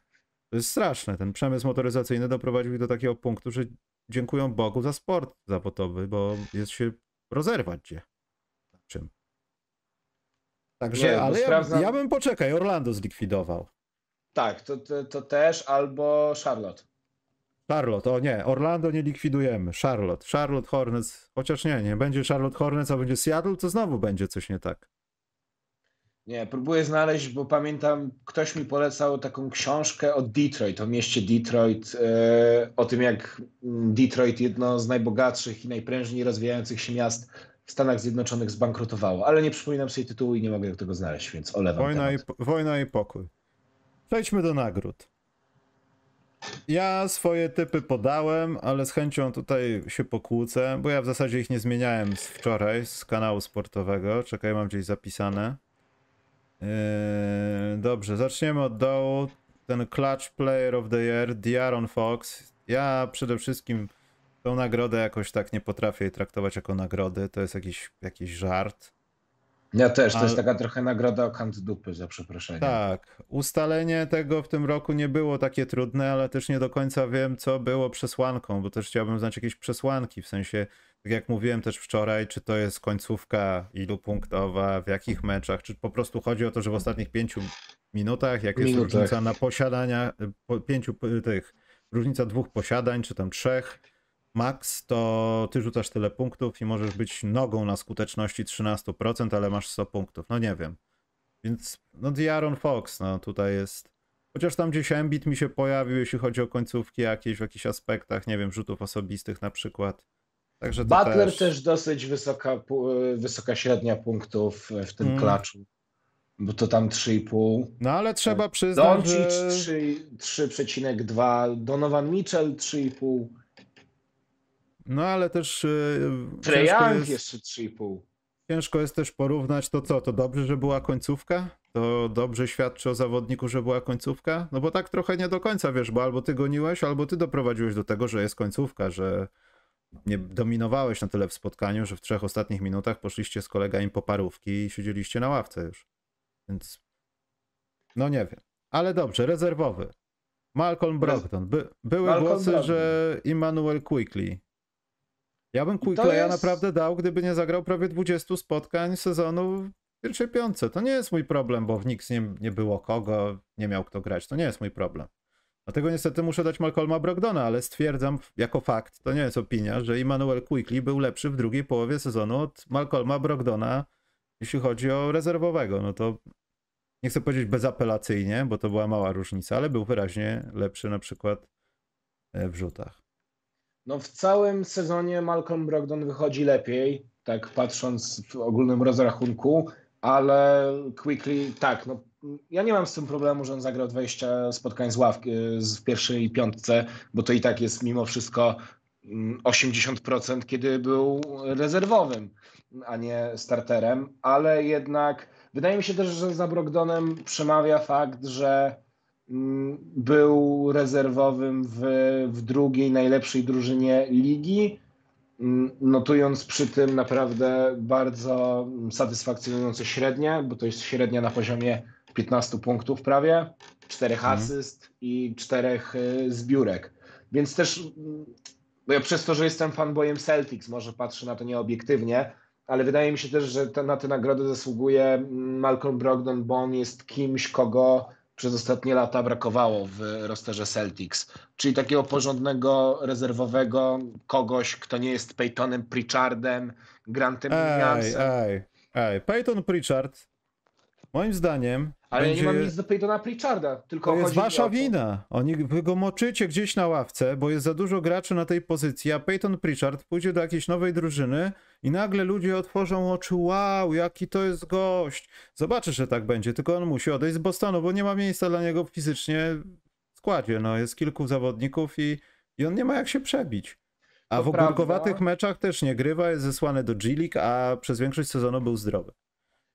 To jest straszne. Ten przemysł motoryzacyjny doprowadził ich do takiego punktu, że dziękują Bogu za sport zawodowy, bo jest się rozerwać gdzie. Czym? Także, Nie, bo ale ja, sprawdzam- ja bym poczekaj, Orlando zlikwidował. Tak, to, to, to też, albo Charlotte. Charlotte, o nie, Orlando nie likwidujemy. Charlotte, Charlotte Hornets, chociaż nie, nie będzie Charlotte Hornets, a będzie Seattle, to znowu będzie coś nie tak. Nie, próbuję znaleźć, bo pamiętam, ktoś mi polecał taką książkę o Detroit, o mieście Detroit, e, o tym jak mm, Detroit, jedno z najbogatszych i najprężniej rozwijających się miast w Stanach Zjednoczonych, zbankrutowało. Ale nie przypominam sobie tytułu i nie mogę tego znaleźć, więc olewam Wojna i, temat. wojna i pokój. Przejdźmy do nagród. Ja swoje typy podałem, ale z chęcią tutaj się pokłócę, bo ja w zasadzie ich nie zmieniałem z wczoraj z kanału sportowego. Czekaj, mam gdzieś zapisane. Yy, dobrze, zaczniemy od dołu. Ten Clutch Player of the Year, Diaron Fox. Ja przede wszystkim tą nagrodę jakoś tak nie potrafię traktować jako nagrody. To jest jakiś, jakiś żart. Ja też, to jest taka trochę nagroda o kant dupy, za przeproszeniem. Tak, ustalenie tego w tym roku nie było takie trudne, ale też nie do końca wiem, co było przesłanką, bo też chciałbym znać jakieś przesłanki, w sensie, tak jak mówiłem też wczoraj, czy to jest końcówka ilu punktowa, w jakich meczach, czy po prostu chodzi o to, że w ostatnich pięciu minutach, jak jest Minutach. różnica na posiadania, po, pięciu tych, różnica dwóch posiadań, czy tam trzech, max, to ty rzucasz tyle punktów i możesz być nogą na skuteczności 13%, ale masz 100 punktów, no nie wiem. Więc no Diaron Fox, no tutaj jest. Chociaż tam gdzieś Embiid mi się pojawił, jeśli chodzi o końcówki jakieś w jakichś aspektach, nie wiem, rzutów osobistych na przykład. Także Butler też... też... dosyć wysoka, wysoka średnia punktów w tym Mm. klaczu, bo to tam 3,5. No ale trzeba przyznać, Doncic że... 3 3,2, Donovan Mitchell 3,5, No ale też Young jest, jeszcze 3,5. ciężko jest też porównać to co, to dobrze, że była końcówka? To dobrze świadczy o zawodniku, że była końcówka? No bo tak trochę nie do końca, wiesz, bo albo ty goniłeś, albo ty doprowadziłeś do tego, że jest końcówka, że nie dominowałeś na tyle w spotkaniu, że w trzech ostatnich minutach poszliście z kolegami po parówki i siedzieliście na ławce już. Więc no nie wiem. Ale dobrze, rezerwowy. Malcolm Brogdon. By, były Malcolm głosy, Brogdon. że Immanuel Quickly. Ja bym to Quickly'a jest- naprawdę dał, gdyby nie zagrał prawie 20 spotkań sezonu w pierwszej piątce. To nie jest mój problem, bo w Knicks nie, nie było kogo, nie miał kto grać. To nie jest mój problem. Dlatego niestety muszę dać Malcolma Brogdona, ale stwierdzam jako fakt, to nie jest opinia, że Immanuel Quickly był lepszy w drugiej połowie sezonu od Malcolma Brogdona, jeśli chodzi o rezerwowego. No to nie chcę powiedzieć bezapelacyjnie, bo to była mała różnica, ale był wyraźnie lepszy na przykład e, w rzutach. No w całym sezonie Malcolm Brogdon wychodzi lepiej, tak patrząc w ogólnym rozrachunku, ale Quickly, tak, no ja nie mam z tym problemu, że on zagrał 20 spotkań z ławki w pierwszej piątce, bo to i tak jest mimo wszystko mm, 80%, kiedy był rezerwowym, a nie starterem, ale jednak wydaje mi się też, że za Brogdonem przemawia fakt, że mm, był rezerwowym w, w drugiej najlepszej drużynie ligi, mm, notując przy tym naprawdę bardzo satysfakcjonujące średnie, bo to jest średnia na poziomie 15 punktów prawie, 4 Mhm. asyst i 4 zbiórek. Więc też mm, bo ja przez to, że jestem fanboyem Celtics, może patrzę na to nieobiektywnie, ale wydaje mi się też, że te, na tę nagrodę zasługuje mm, Malcolm Brogdon, bo on jest kimś, kogo przez ostatnie lata brakowało w rosterze Celtics. Czyli takiego porządnego, rezerwowego kogoś, kto nie jest Peytonem Pritchardem, Grantem Ej, Williamsem. ej, ej. Peyton Pritchard Moim zdaniem Ale ja będzie... nie mam nic do Peytona Pritcharda, tylko To jest wasza o wina. Oni, wy go moczycie gdzieś na ławce, bo jest za dużo graczy na tej pozycji, a Peyton Pritchard pójdzie do jakiejś nowej drużyny i nagle ludzie otworzą oczy, wow, jaki to jest gość. Zobaczysz, że tak będzie, tylko on musi odejść z Bostonu, bo nie ma miejsca dla niego fizycznie w składzie. No, jest kilku zawodników i, i on nie ma jak się przebić. A To w ogórkowatych meczach też nie grywa, jest zesłany do G-League, a przez większość sezonu był zdrowy.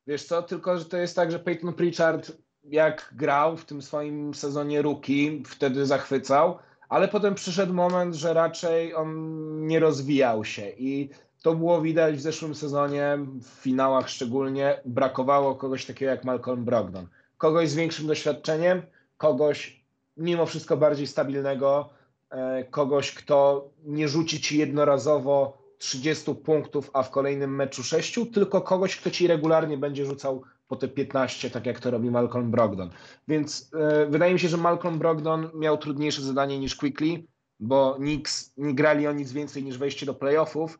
Wiesz co, tylko że to jest tak, że Peyton Pritchard jak grał w tym swoim sezonie rookie, wtedy zachwycał, ale potem przyszedł moment, że raczej on nie rozwijał się i to było widać w zeszłym sezonie, w finałach szczególnie, brakowało kogoś takiego jak Malcolm Brogdon. Kogoś z większym doświadczeniem, kogoś mimo wszystko bardziej stabilnego, e, kogoś, kto nie rzuci ci jednorazowo 30 punktów, a w kolejnym meczu 6, tylko kogoś, kto ci regularnie będzie rzucał po te 15, tak jak to robi Malcolm Brogdon. Więc e, wydaje mi się, że Malcolm Brogdon miał trudniejsze zadanie niż Quickly, bo Knicks nie grali o nic więcej niż wejście do playoffów,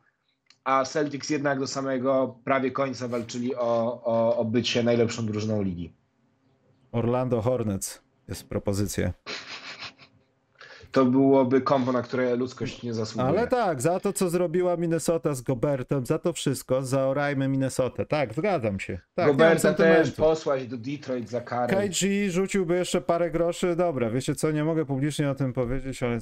a Celtics jednak do samego prawie końca walczyli o, o, o bycie najlepszą drużyną ligi. Orlando Hornets jest propozycja. To byłoby kombo, na które ludzkość nie zasługuje. Ale tak, za to, co zrobiła Minnesota z Gobertem, za to wszystko, zaorajmy Minnesotę. Tak, zgadzam się. Tak, Roberta też posłać do Detroit za karę. KG rzuciłby jeszcze parę groszy. Dobra, wiecie co, nie mogę publicznie o tym powiedzieć, ale...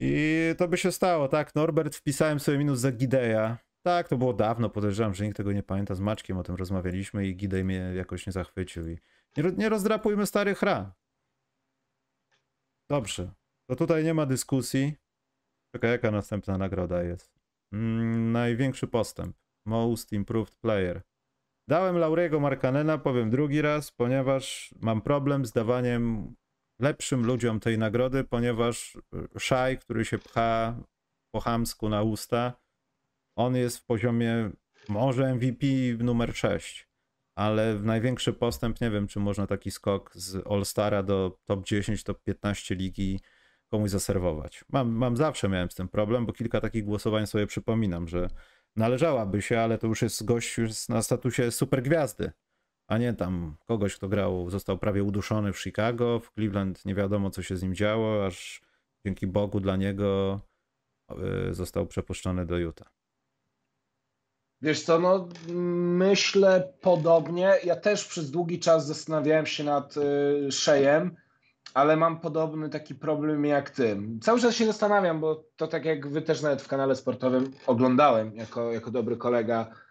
I to by się stało, tak? Norbert, wpisałem sobie minus za Gideja. Tak, to było dawno, podejrzewam, że nikt tego nie pamięta. Z Maczkiem o tym rozmawialiśmy i Gidej mnie jakoś nie zachwycił. I nie, nie rozdrapujmy starych ran. Dobrze. To tutaj nie ma dyskusji. Czekaj, jaka następna nagroda jest? Mm, największy postęp. Most Improved Player. Dałem Lauriego Markanena, powiem drugi raz, ponieważ mam problem z dawaniem lepszym ludziom tej nagrody, ponieważ y, Szaj, który się pcha po chamsku na usta, on jest w poziomie może MVP numer 6, ale największy postęp, nie wiem, czy można taki skok z All-Stara do top 10, top 15 ligi komuś zaserwować. Mam, mam zawsze miałem z tym problem, bo kilka takich głosowań sobie przypominam, że należałaby się, ale to już jest gość już na statusie supergwiazdy, a nie tam kogoś, kto grał, został prawie uduszony w Chicago, w Cleveland nie wiadomo, co się z nim działo, aż dzięki Bogu dla niego y, został przepuszczony do Utah. Wiesz co, no myślę podobnie. Ja też przez długi czas zastanawiałem się nad y, Szejem, ale mam podobny taki problem jak ty. Cały czas się zastanawiam, bo to tak jak wy też nawet w kanale sportowym oglądałem jako, jako dobry kolega e,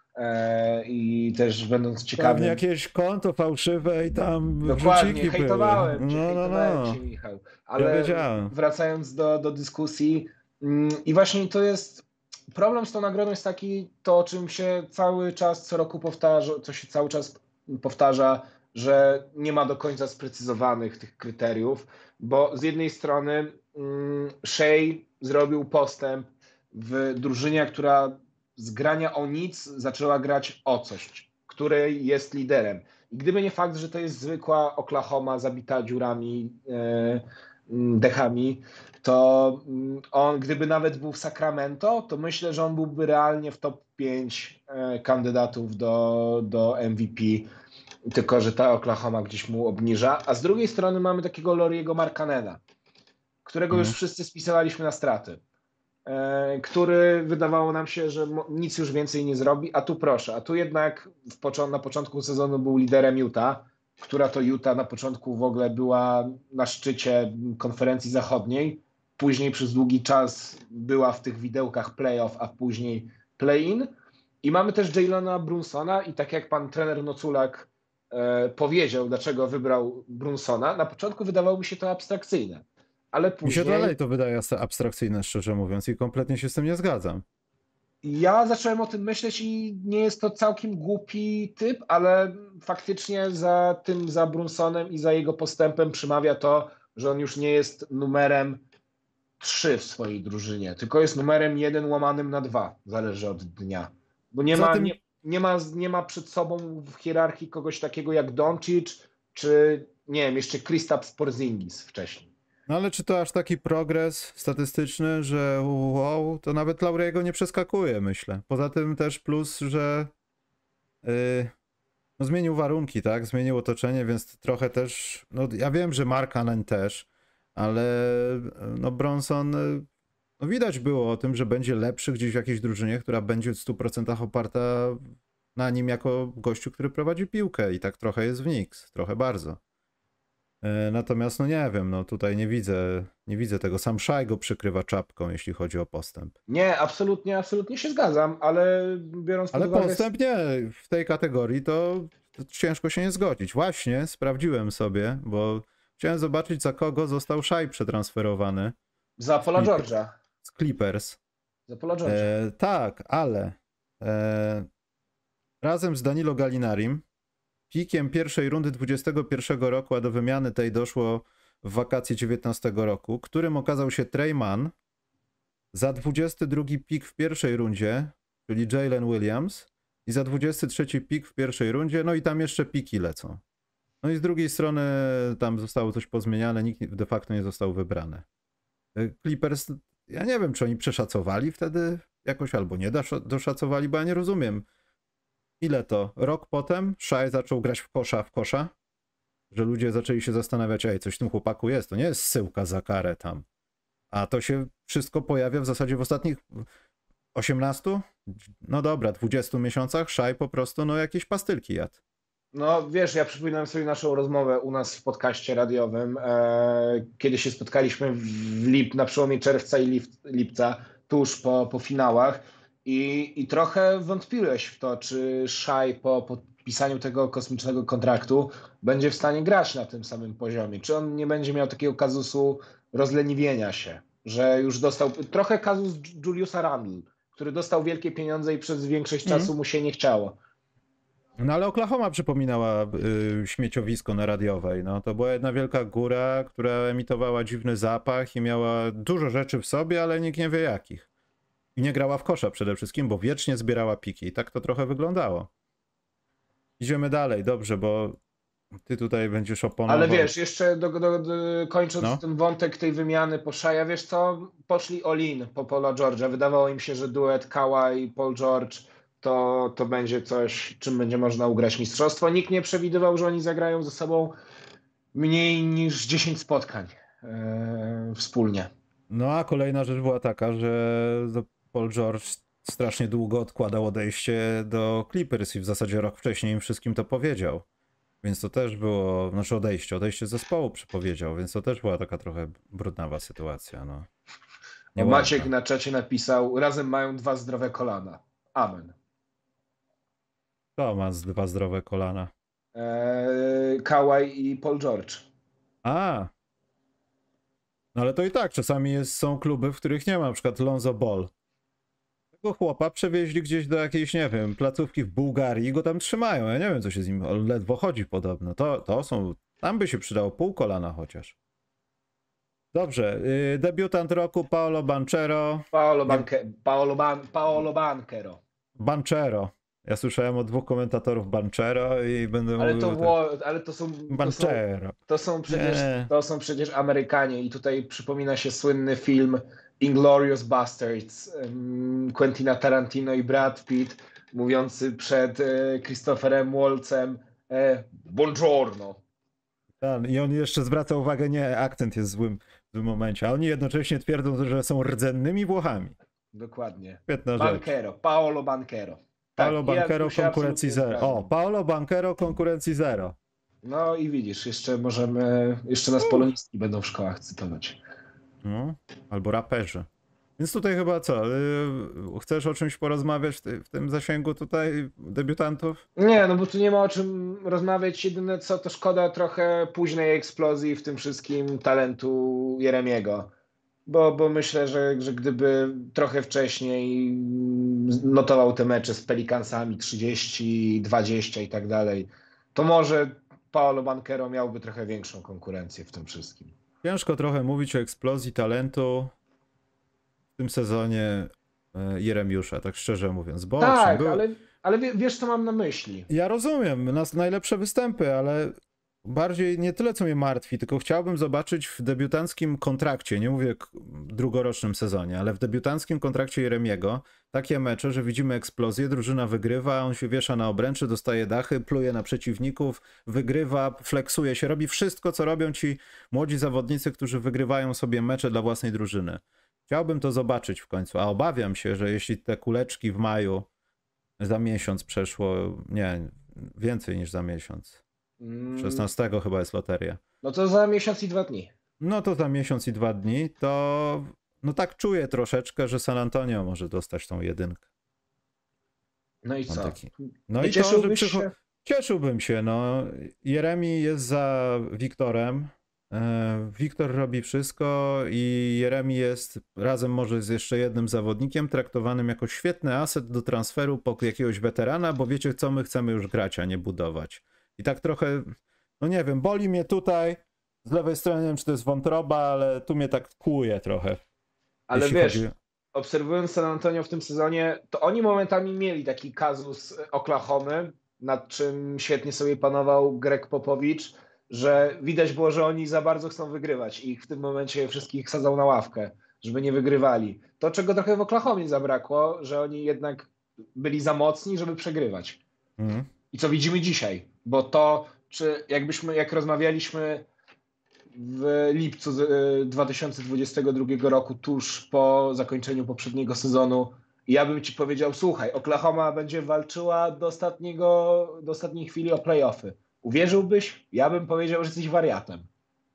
i też będąc ciekawym. Pewnie jakieś konto fałszywe i tam Dokładnie, hejtowałem cię, były. No, no, hejtowałem no. cię, Michał. Ja Ale wiedziałem. wracając do, do dyskusji mm, i właśnie to jest problem z tą nagrodą jest taki, to o czym się cały czas co roku powtarza, co się cały czas powtarza, że nie ma do końca sprecyzowanych tych kryteriów, bo z jednej strony mm, Shea zrobił postęp w drużynie, która z grania o nic zaczęła grać o coś, której jest liderem. I gdyby nie fakt, że to jest zwykła Oklahoma zabita dziurami, e, mm, dechami, to mm, on, gdyby nawet był w Sacramento, to myślę, że on byłby realnie w top 5 e, kandydatów do, do MVP. Tylko, że ta Oklahoma gdzieś mu obniża. A z drugiej strony mamy takiego Loriego Markanena, którego Mhm. już wszyscy spisywaliśmy na straty. E, który wydawało nam się, że nic już więcej nie zrobi, a tu proszę, a tu jednak w poczo- na początku sezonu był liderem Utah, która to Utah na początku w ogóle była na szczycie konferencji zachodniej, później przez długi czas była w tych widełkach playoff, a później play-in. I mamy też Jalona Brunsona i tak jak pan trener Noculak e, powiedział, dlaczego wybrał Brunsona, na początku wydawało mi się to abstrakcyjne, ale Mi się później... dalej to wydaje abstrakcyjne, szczerze mówiąc, i kompletnie się z tym nie zgadzam. Ja zacząłem o tym myśleć i nie jest to całkiem głupi typ, ale faktycznie za tym, za Brunsonem i za jego postępem przemawia to, że on już nie jest numerem 3 w swojej drużynie, tylko jest numerem 1 łamanym na 2, zależy od dnia. Bo nie ma, nie, nie, ma, nie ma przed sobą w hierarchii kogoś takiego jak Doncic, czy nie wiem, jeszcze Kristaps Porzingis wcześniej. No ale czy to aż taki progres statystyczny, że wow, to nawet Lauriego nie przeskakuje, myślę. Poza tym też plus, że yy, no zmienił warunki, tak? Zmienił otoczenie, więc trochę też. No ja wiem, że Mark Allen też, ale no Bronson. y, No widać było o tym, że będzie lepszy gdzieś w jakiejś drużynie, która będzie w 100% oparta na nim jako gościu, który prowadzi piłkę i tak trochę jest w Knicks, trochę bardzo. E, Natomiast no nie wiem, no tutaj nie widzę, nie widzę tego. Sam Szaj go przykrywa czapką, jeśli chodzi o postęp. Nie, absolutnie, absolutnie się zgadzam, ale biorąc Ale pod uwagę... postęp nie, w tej kategorii to, to ciężko się nie zgodzić. Właśnie sprawdziłem sobie, bo chciałem zobaczyć za kogo został Szaj przetransferowany Za Paula George'a. z Clippers. Za Paula George'a. E, tak, ale e, razem z Danilo Galinarim, pikiem pierwszej rundy 21 roku, a do wymiany tej doszło w wakacje 19 roku, którym okazał się Trey Mann, za 22 pik w pierwszej rundzie, czyli Jalen Williams, i za 23 pik w pierwszej rundzie, no i tam jeszcze piki lecą. No i z drugiej strony tam zostało coś pozmieniane, nikt de facto nie został wybrany. E, Clippers, ja nie wiem, czy oni przeszacowali wtedy jakoś, albo nie dosza- doszacowali, bo ja nie rozumiem. Ile to? Rok potem Shai zaczął grać w kosza w kosza? Że ludzie zaczęli się zastanawiać, ej, coś w tym chłopaku jest, to nie jest syłka za karę tam. A to się wszystko pojawia w zasadzie w ostatnich 18? No dobra, 20 miesiącach Shai po prostu no jakieś pastylki jadł. No wiesz, ja przypominam sobie naszą rozmowę u nas w podcaście radiowym, e, kiedy się spotkaliśmy w lip, na przełomie czerwca i lip, lipca, tuż po, po finałach i, i trochę wątpiłeś w to, czy Szaj po podpisaniu tego kosmicznego kontraktu będzie w stanie grać na tym samym poziomie, czy on nie będzie miał takiego kazusu rozleniwienia się, że już dostał trochę kazus Juliusa Randle, który dostał wielkie pieniądze i przez większość Mhm. czasu mu się nie chciało. No ale Oklahoma przypominała y, śmieciowisko na radiowej. No, to była jedna wielka góra, która emitowała dziwny zapach i miała dużo rzeczy w sobie, ale nikt nie wie jakich. I nie grała w kosza przede wszystkim, bo wiecznie zbierała piki. I tak to trochę wyglądało. Idziemy dalej, dobrze, bo ty tutaj będziesz oponował. Ale wiesz, jeszcze do, do, do, kończąc No. ten wątek tej wymiany po Szaja, wiesz co, poszli all-in po Paula George'a. Wydawało im się, że duet Kawhi i Paul George to, to będzie coś, czym będzie można ugrać mistrzostwo. Nikt nie przewidywał, że oni zagrają ze sobą mniej niż 10 spotkań e, wspólnie. No a kolejna rzecz była taka, że Paul George strasznie długo odkładał odejście do Clippers i w zasadzie rok wcześniej im wszystkim to powiedział. Więc to też było, znaczy odejście, odejście z zespołu przepowiedział, więc to też była taka trochę brudnawa sytuacja. No. Nieładna. Maciek na czacie napisał, razem mają dwa zdrowe kolana. Amen. To ma dwa zdrowe kolana. E, Kawhi i Paul George. A! No ale to i tak, czasami jest, są kluby, w których nie ma, na przykład Lonzo Ball. Tego chłopa przewieźli gdzieś do jakiejś, nie wiem, placówki w Bułgarii i go tam trzymają. Ja nie wiem, co się z nim, on ledwo chodzi podobno. To, to są, tam by się przydało pół kolana chociaż. Dobrze, yy, debiutant roku Paolo Banchero. Paolo, Banke, Paolo, Ban, Paolo Banchero. Banchero. Ja słyszałem od dwóch komentatorów Banchero i będę Ale mówił... to, tak, było, ale to są, to są, Banchero. to są przecież, Nie. to są przecież Amerykanie i tutaj przypomina się słynny film Inglorious Bastards Quentina Tarantino i Brad Pitt mówiący przed e, Christopherem Waltzem e, Buongiorno. Tak, I on jeszcze zwraca uwagę, nie, akcent jest złym w tym momencie, a oni jednocześnie twierdzą, że są rdzennymi Włochami. Dokładnie. Świetna rzecz. Banchero, Paolo Banchero. Tak, Paolo się konkurencji zero. O. Paolo Banchero konkurencji zero. No i widzisz, jeszcze możemy, jeszcze nas polonistki będą w szkołach cytować. No, albo raperzy. Więc tutaj chyba co? Yy, chcesz o czymś porozmawiać w, ty, w tym zasięgu tutaj debiutantów? Nie, no bo tu nie ma o czym rozmawiać. Jedyne co, to szkoda trochę późnej eksplozji w tym wszystkim talentu Jeremiego. Bo, bo myślę, że, że gdyby trochę wcześniej notował te mecze z Pelikansami 30, 20 i tak dalej, to może Paolo Banquero miałby trochę większą konkurencję w tym wszystkim. Ciężko trochę mówić o eksplozji talentu w tym sezonie e, Jeremiusza, tak szczerze mówiąc. Bo tak, był- ale, ale wie- wiesz co mam na myśli. Ja rozumiem, nas najlepsze występy, ale bardziej nie tyle, co mnie martwi, tylko chciałbym zobaczyć w debiutanckim kontrakcie, nie mówię drugorocznym sezonie, ale w debiutanckim kontrakcie Jeremiego takie mecze, że widzimy eksplozję, drużyna wygrywa, on się wiesza na obręczy, dostaje dachy, pluje na przeciwników, wygrywa, flexuje się, robi wszystko, co robią ci młodzi zawodnicy, którzy wygrywają sobie mecze dla własnej drużyny. Chciałbym to zobaczyć w końcu, a obawiam się, że jeśli te kuleczki w maju za miesiąc przeszło, nie, więcej niż za miesiąc. Mm, 16 chyba jest loteria. No to za miesiąc i dwa dni. No to za miesiąc i dwa dni, to no tak czuję troszeczkę, że San Antonio może dostać tą jedynkę. No i Mam co? taki- No Nie i to, że przycho- się? Cieszyłbym się, no. Jeremi jest za Wiktorem. E, Wiktor robi wszystko i Jeremi jest razem może z jeszcze jednym zawodnikiem traktowanym jako świetny aset do transferu po jakiegoś weterana, bo wiecie co, my chcemy już grać, a nie budować. I tak trochę, no nie wiem, boli mnie tutaj, z lewej strony nie wiem, czy to jest wątroba, ale tu mnie tak kłuje trochę. Ale wiesz, chodzi- obserwując San Antonio w tym sezonie, to oni momentami mieli taki kazus Oklahomy, nad czym świetnie sobie panował Greg Popowicz, że widać było, że oni za bardzo chcą wygrywać i w tym momencie wszystkich sadzał na ławkę, żeby nie wygrywali. To, czego trochę w Oklahomie zabrakło, że oni jednak byli za mocni, żeby przegrywać. Mhm. I co widzimy dzisiaj, bo to, czy jakbyśmy, jak rozmawialiśmy w lipcu z- y, 2022 roku, tuż po zakończeniu poprzedniego sezonu, ja bym ci powiedział, słuchaj, Oklahoma będzie walczyła do, ostatniego, do ostatniej chwili o playoffy. Uwierzyłbyś? Ja bym powiedział, że jesteś wariatem.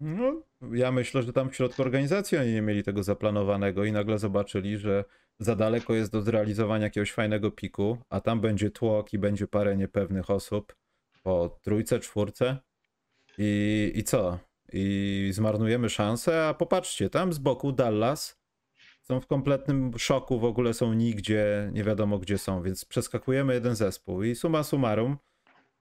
No, ja myślę, że tam w środku organizacji oni nie mieli tego zaplanowanego i nagle zobaczyli, że za daleko jest do zrealizowania jakiegoś fajnego piku, a tam będzie tłok i będzie parę niepewnych osób po trójce, czwórce i, i co? I zmarnujemy szansę, a popatrzcie, tam z boku Dallas są w kompletnym szoku, w ogóle są nigdzie, nie wiadomo gdzie są, więc przeskakujemy jeden zespół i summa summarum,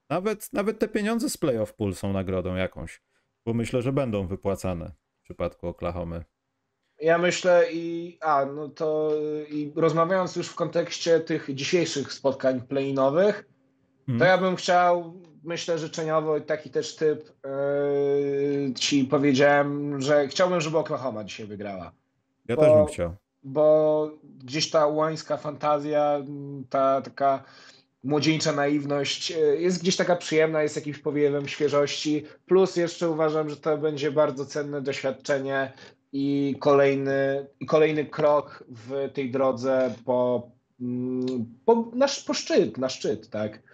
nawet, nawet te pieniądze z playoff pool są nagrodą jakąś. Bo myślę, że będą wypłacane w przypadku Oklahomy. Ja myślę i a, no to i rozmawiając już w kontekście tych dzisiejszych spotkań play-inowych, to Mhm. ja bym chciał, myślę życzeniowo i taki też typ yy, ci powiedziałem, że chciałbym, żeby Oklahoma dzisiaj wygrała. Ja bo- też bym chciał. Bo gdzieś ta łańska fantazja, ta taka młodzieńcza naiwność yy, jest gdzieś taka przyjemna, jest jakimś powiewem świeżości. Plus jeszcze uważam, że to będzie bardzo cenne doświadczenie i kolejny, i kolejny krok w tej drodze po, mm, po, na, po szczyt, na szczyt, tak?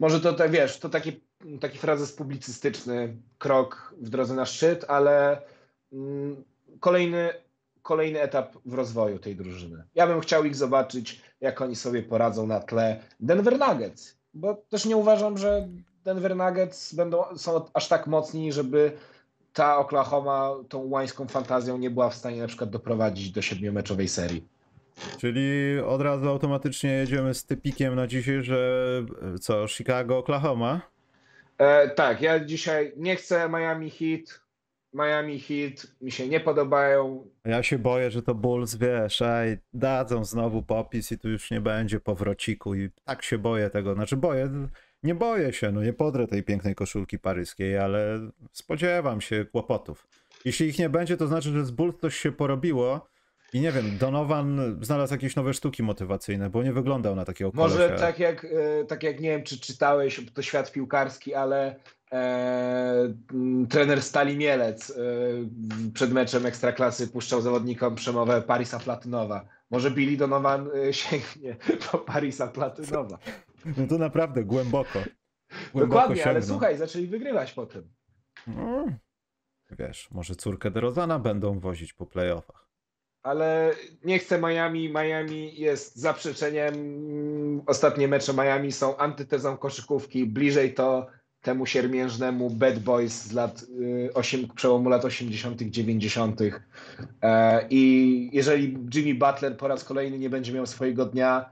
Może to, tak, wiesz, to taki, taki frazes publicystyczny krok w drodze na szczyt, ale mm, kolejny, kolejny etap w rozwoju tej drużyny. Ja bym chciał ich zobaczyć, jak oni sobie poradzą na tle Denver Nuggets, bo też nie uważam, że Denver Nuggets będą, są aż tak mocni, żeby ta Oklahoma tą łańską fantazją nie była w stanie na przykład doprowadzić do siedmiomeczowej serii. Czyli od razu automatycznie jedziemy z typikiem na dzisiaj, że e, co, Chicago, Oklahoma? E, tak, ja dzisiaj nie chcę Miami Heat. Miami Heat mi się nie podobają. Ja się boję, że to Bulls, wiesz, ej, dadzą znowu popis i tu już nie będzie powrociku i tak się boję tego. Znaczy boję, nie boję się, no nie podrę tej pięknej koszulki paryskiej, ale spodziewam się kłopotów. Jeśli ich nie będzie, to znaczy, że z Bulls coś się porobiło i nie wiem, Donovan znalazł jakieś nowe sztuki motywacyjne, bo nie wyglądał na takiego Może kolesia. tak jak, e, tak jak nie wiem, czy czytałeś, to świat piłkarski, ale e, trener Stali Mielec e, przed meczem Ekstraklasy puszczał zawodnikom przemowę Parisa Platynowa. Może Billy Donovan e, sięgnie po Parisa Platynowa. No to naprawdę głęboko. głęboko Dokładnie, ale sięgnął. słuchaj, zaczęli wygrywać potem. No, wiesz, może córkę DeRozana będą wozić po playoffach. Ale nie chcę Miami. Miami jest zaprzeczeniem. Ostatnie mecze Miami są antytezą koszykówki. Bliżej to temu siermiężnemu Bad Boys z lat y, 8, przełomu lat 80., 90. E, I jeżeli Jimmy Butler po raz kolejny nie będzie miał swojego dnia,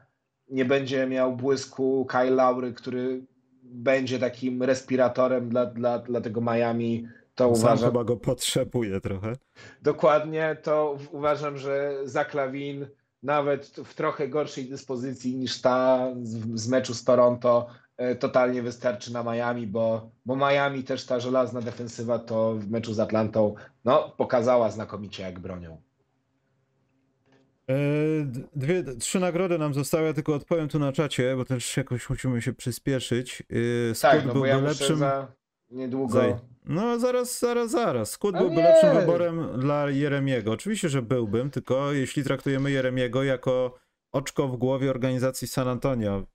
nie będzie miał błysku Kyle Lowry, który będzie takim respiratorem dla, dla, dla tego Miami, to Sam uważam. chyba go potrzebuje trochę. Dokładnie, to uważam, że Zaklawin nawet w trochę gorszej dyspozycji niż ta z, meczu z Toronto e, totalnie wystarczy na Miami, bo, bo Miami też ta żelazna defensywa to w meczu z Atlantą no, pokazała znakomicie jak bronią. E, dwie, trzy nagrody nam zostały, ja tylko odpowiem tu na czacie, bo też jakoś musimy się przyspieszyć. E, Scott tak, no bo byłby ja lepszym. za niedługo... Zaj- No zaraz, zaraz, zaraz. Skut byłby nie. lepszym wyborem dla Jeremiego. Oczywiście, że byłbym, tylko jeśli traktujemy Jeremiego jako oczko w głowie organizacji San Antonio,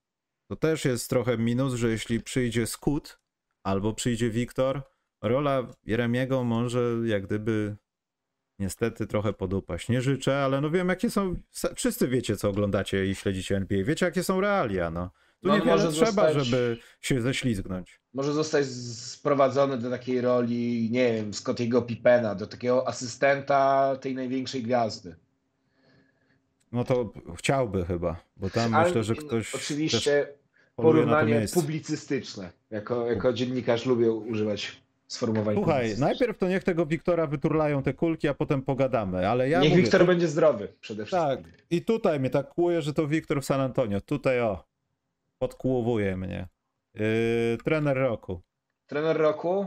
to też jest trochę minus, że jeśli przyjdzie Skut albo przyjdzie Wiktor, rola Jeremiego może jak gdyby niestety trochę podupaść. Nie życzę, ale no wiem jakie są, wszyscy wiecie co oglądacie i śledzicie NBA, wiecie jakie są realia, no. Tu No niewiele może trzeba, zostać- żeby się ześlizgnąć. może zostać sprowadzony do takiej roli, nie wiem, Scottiego Pippena, do takiego asystenta tej największej gwiazdy. No to chciałby chyba, bo tam Ale myślę, że ktoś Oczywiście porównanie publicystyczne. Jako, jako dziennikarz lubię używać sformułowań Słuchaj, najpierw to niech tego Wiktora wyturlają te kulki, a potem pogadamy, ale ja Niech mówię, Wiktor to- będzie zdrowy przede wszystkim. Tak, i tutaj mnie tak kłuje, że to Wiktor w San Antonio, tutaj o, podkłowuje mnie. Yy, trener roku, Trener roku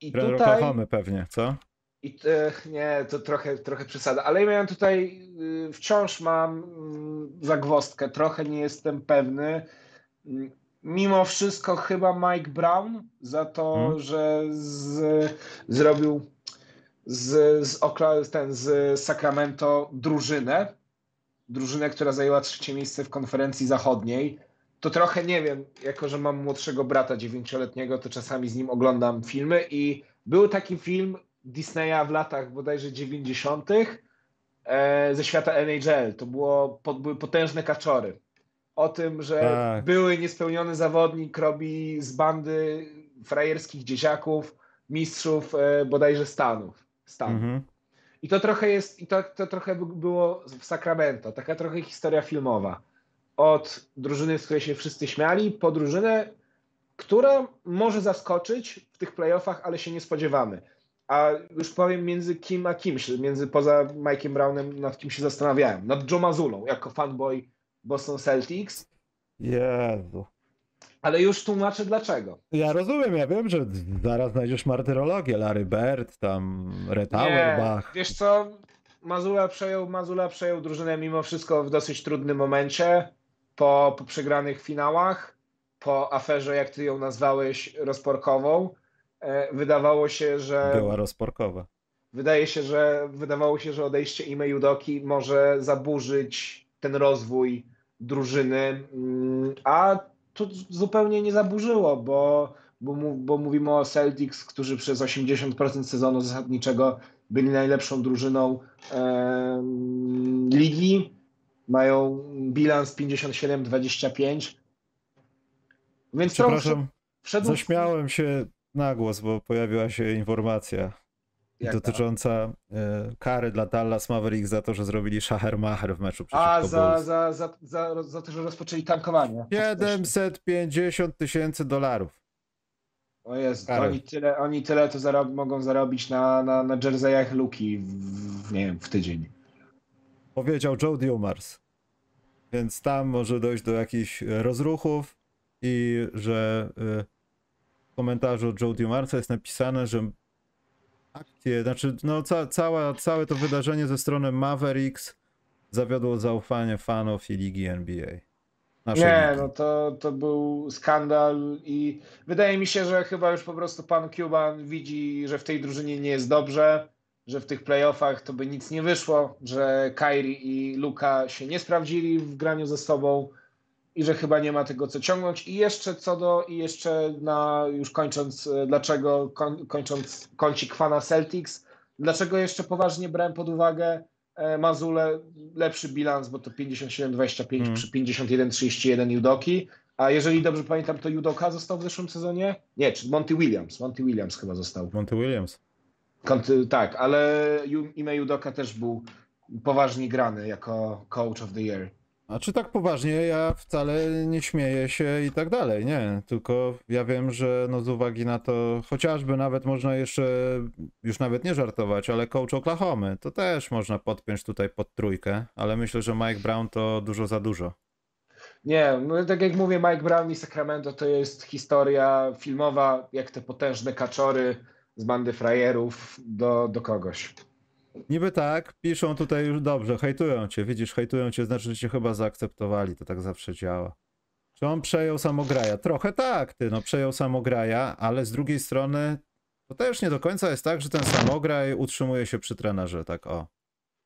i trener tutaj... Oklahomy pewnie, co? I e, nie, to trochę, trochę przesada, ale ja miałem tutaj, y, wciąż mam mm, zagwozdkę, trochę nie jestem pewny. Mm, Mimo wszystko chyba Mike Brown za to, Hmm. że z, zrobił z, z, Okla, ten, z Sacramento drużynę, drużynę, która zajęła trzecie miejsce w konferencji zachodniej. To trochę nie wiem, jako że mam młodszego brata dziewięcioletniego, to czasami z nim oglądam filmy i był taki film Disneya w latach bodajże 90. E, ze świata NHL. To było, były potężne kaczory. O tym, że Tak. były niespełniony zawodnik robi z bandy frajerskich dzieciaków, mistrzów e, bodajże Stanów. Stanów. Mhm. I to trochę jest, i to, to trochę by- było w Sacramento, taka trochę historia filmowa. Od drużyny, z której się wszyscy śmiali, po drużynę, która może zaskoczyć w tych playoffach, ale się nie spodziewamy. A już powiem między kim a kimś, między poza Mike'iem Brownem, nad kim się zastanawiałem. Nad Joe Mazulą, jako fanboy Boston Celtics, Jezu. ale już tłumaczę dlaczego. Ja rozumiem, ja wiem, że zaraz znajdziesz martyrologię, Larry Bird, tam Red Auerbach. wiesz co, Mazula przejął, Mazula przejął drużynę mimo wszystko w dosyć trudnym momencie, po, po przegranych finałach, po aferze, jak ty ją nazwałeś, rozporkową. E, Wydawało się, że Była rozporkowa. wydaje się, że wydawało się, że odejście Ime Judoki może zaburzyć ten rozwój drużyny, mm, a to zupełnie nie zaburzyło, bo, bo, bo mówimy o Celtics, którzy przez 80% sezonu zasadniczego byli najlepszą drużyną em, ligi. Mają bilans 57-25. Więc Przepraszam, wszedł zaśmiałem się na głos, bo pojawiła się informacja Jaka? dotycząca e, kary dla Dallas Mavericks za to, że zrobili szachermacher w meczu przeciwko A, za, za, za, za, za to, że rozpoczęli tankowanie. 750 tysięcy dolarów. O Karol. oni tyle, oni tyle to zarob, mogą zarobić na, na, na jerseyach Luki w, w, nie wiem, w tydzień. Powiedział Joe Dumars. Więc tam może dojść do jakichś rozruchów i że e, w komentarzu Joe Dumarsa jest napisane, że akcje, znaczy no ca, cała, całe to wydarzenie ze strony Mavericks zawiodło zaufanie fanów i ligi NBA. Naszej Nie, ligi. no to, to był skandal i wydaje mi się, że chyba już po prostu pan Cuban widzi, że w tej drużynie nie jest dobrze, że w tych playoffach to by nic nie wyszło, że Kyrie i Luka się nie sprawdzili w graniu ze sobą i że chyba nie ma tego co ciągnąć. I jeszcze co do, i jeszcze na, już kończąc, e, dlaczego, koń, kończąc kącik fana Celtics, dlaczego jeszcze poważnie brałem pod uwagę e, Mazule, lepszy bilans, bo to 57-25 Mm. przy 51-31 Judoki, a jeżeli dobrze pamiętam, to Judoka został w zeszłym sezonie? Nie, czy Monty Williams, Monty Williams chyba został. Monty Williams. Tak, ale Ime Judoka też był poważnie grany jako coach of the year. A czy tak poważnie, ja wcale nie śmieję się i tak dalej, nie. Tylko ja wiem, że no z uwagi na to, chociażby nawet można jeszcze, już nawet nie żartować, ale coach Oklahomy, to też można podpiąć tutaj pod trójkę, ale myślę, że Mike Brown to dużo za dużo. Nie, no tak jak mówię, Mike Brown i Sacramento to jest historia filmowa, jak te potężne kaczory z bandy frajerów do, do kogoś. Niby tak, piszą tutaj już dobrze, hejtują cię, widzisz, hejtują cię, znaczy, że cię chyba zaakceptowali, to tak zawsze działa. Czy on przejął samograja? Trochę tak, ty, no przejął samograja, ale z drugiej strony to też nie do końca jest tak, że ten samograj utrzymuje się przy trenerze, tak o.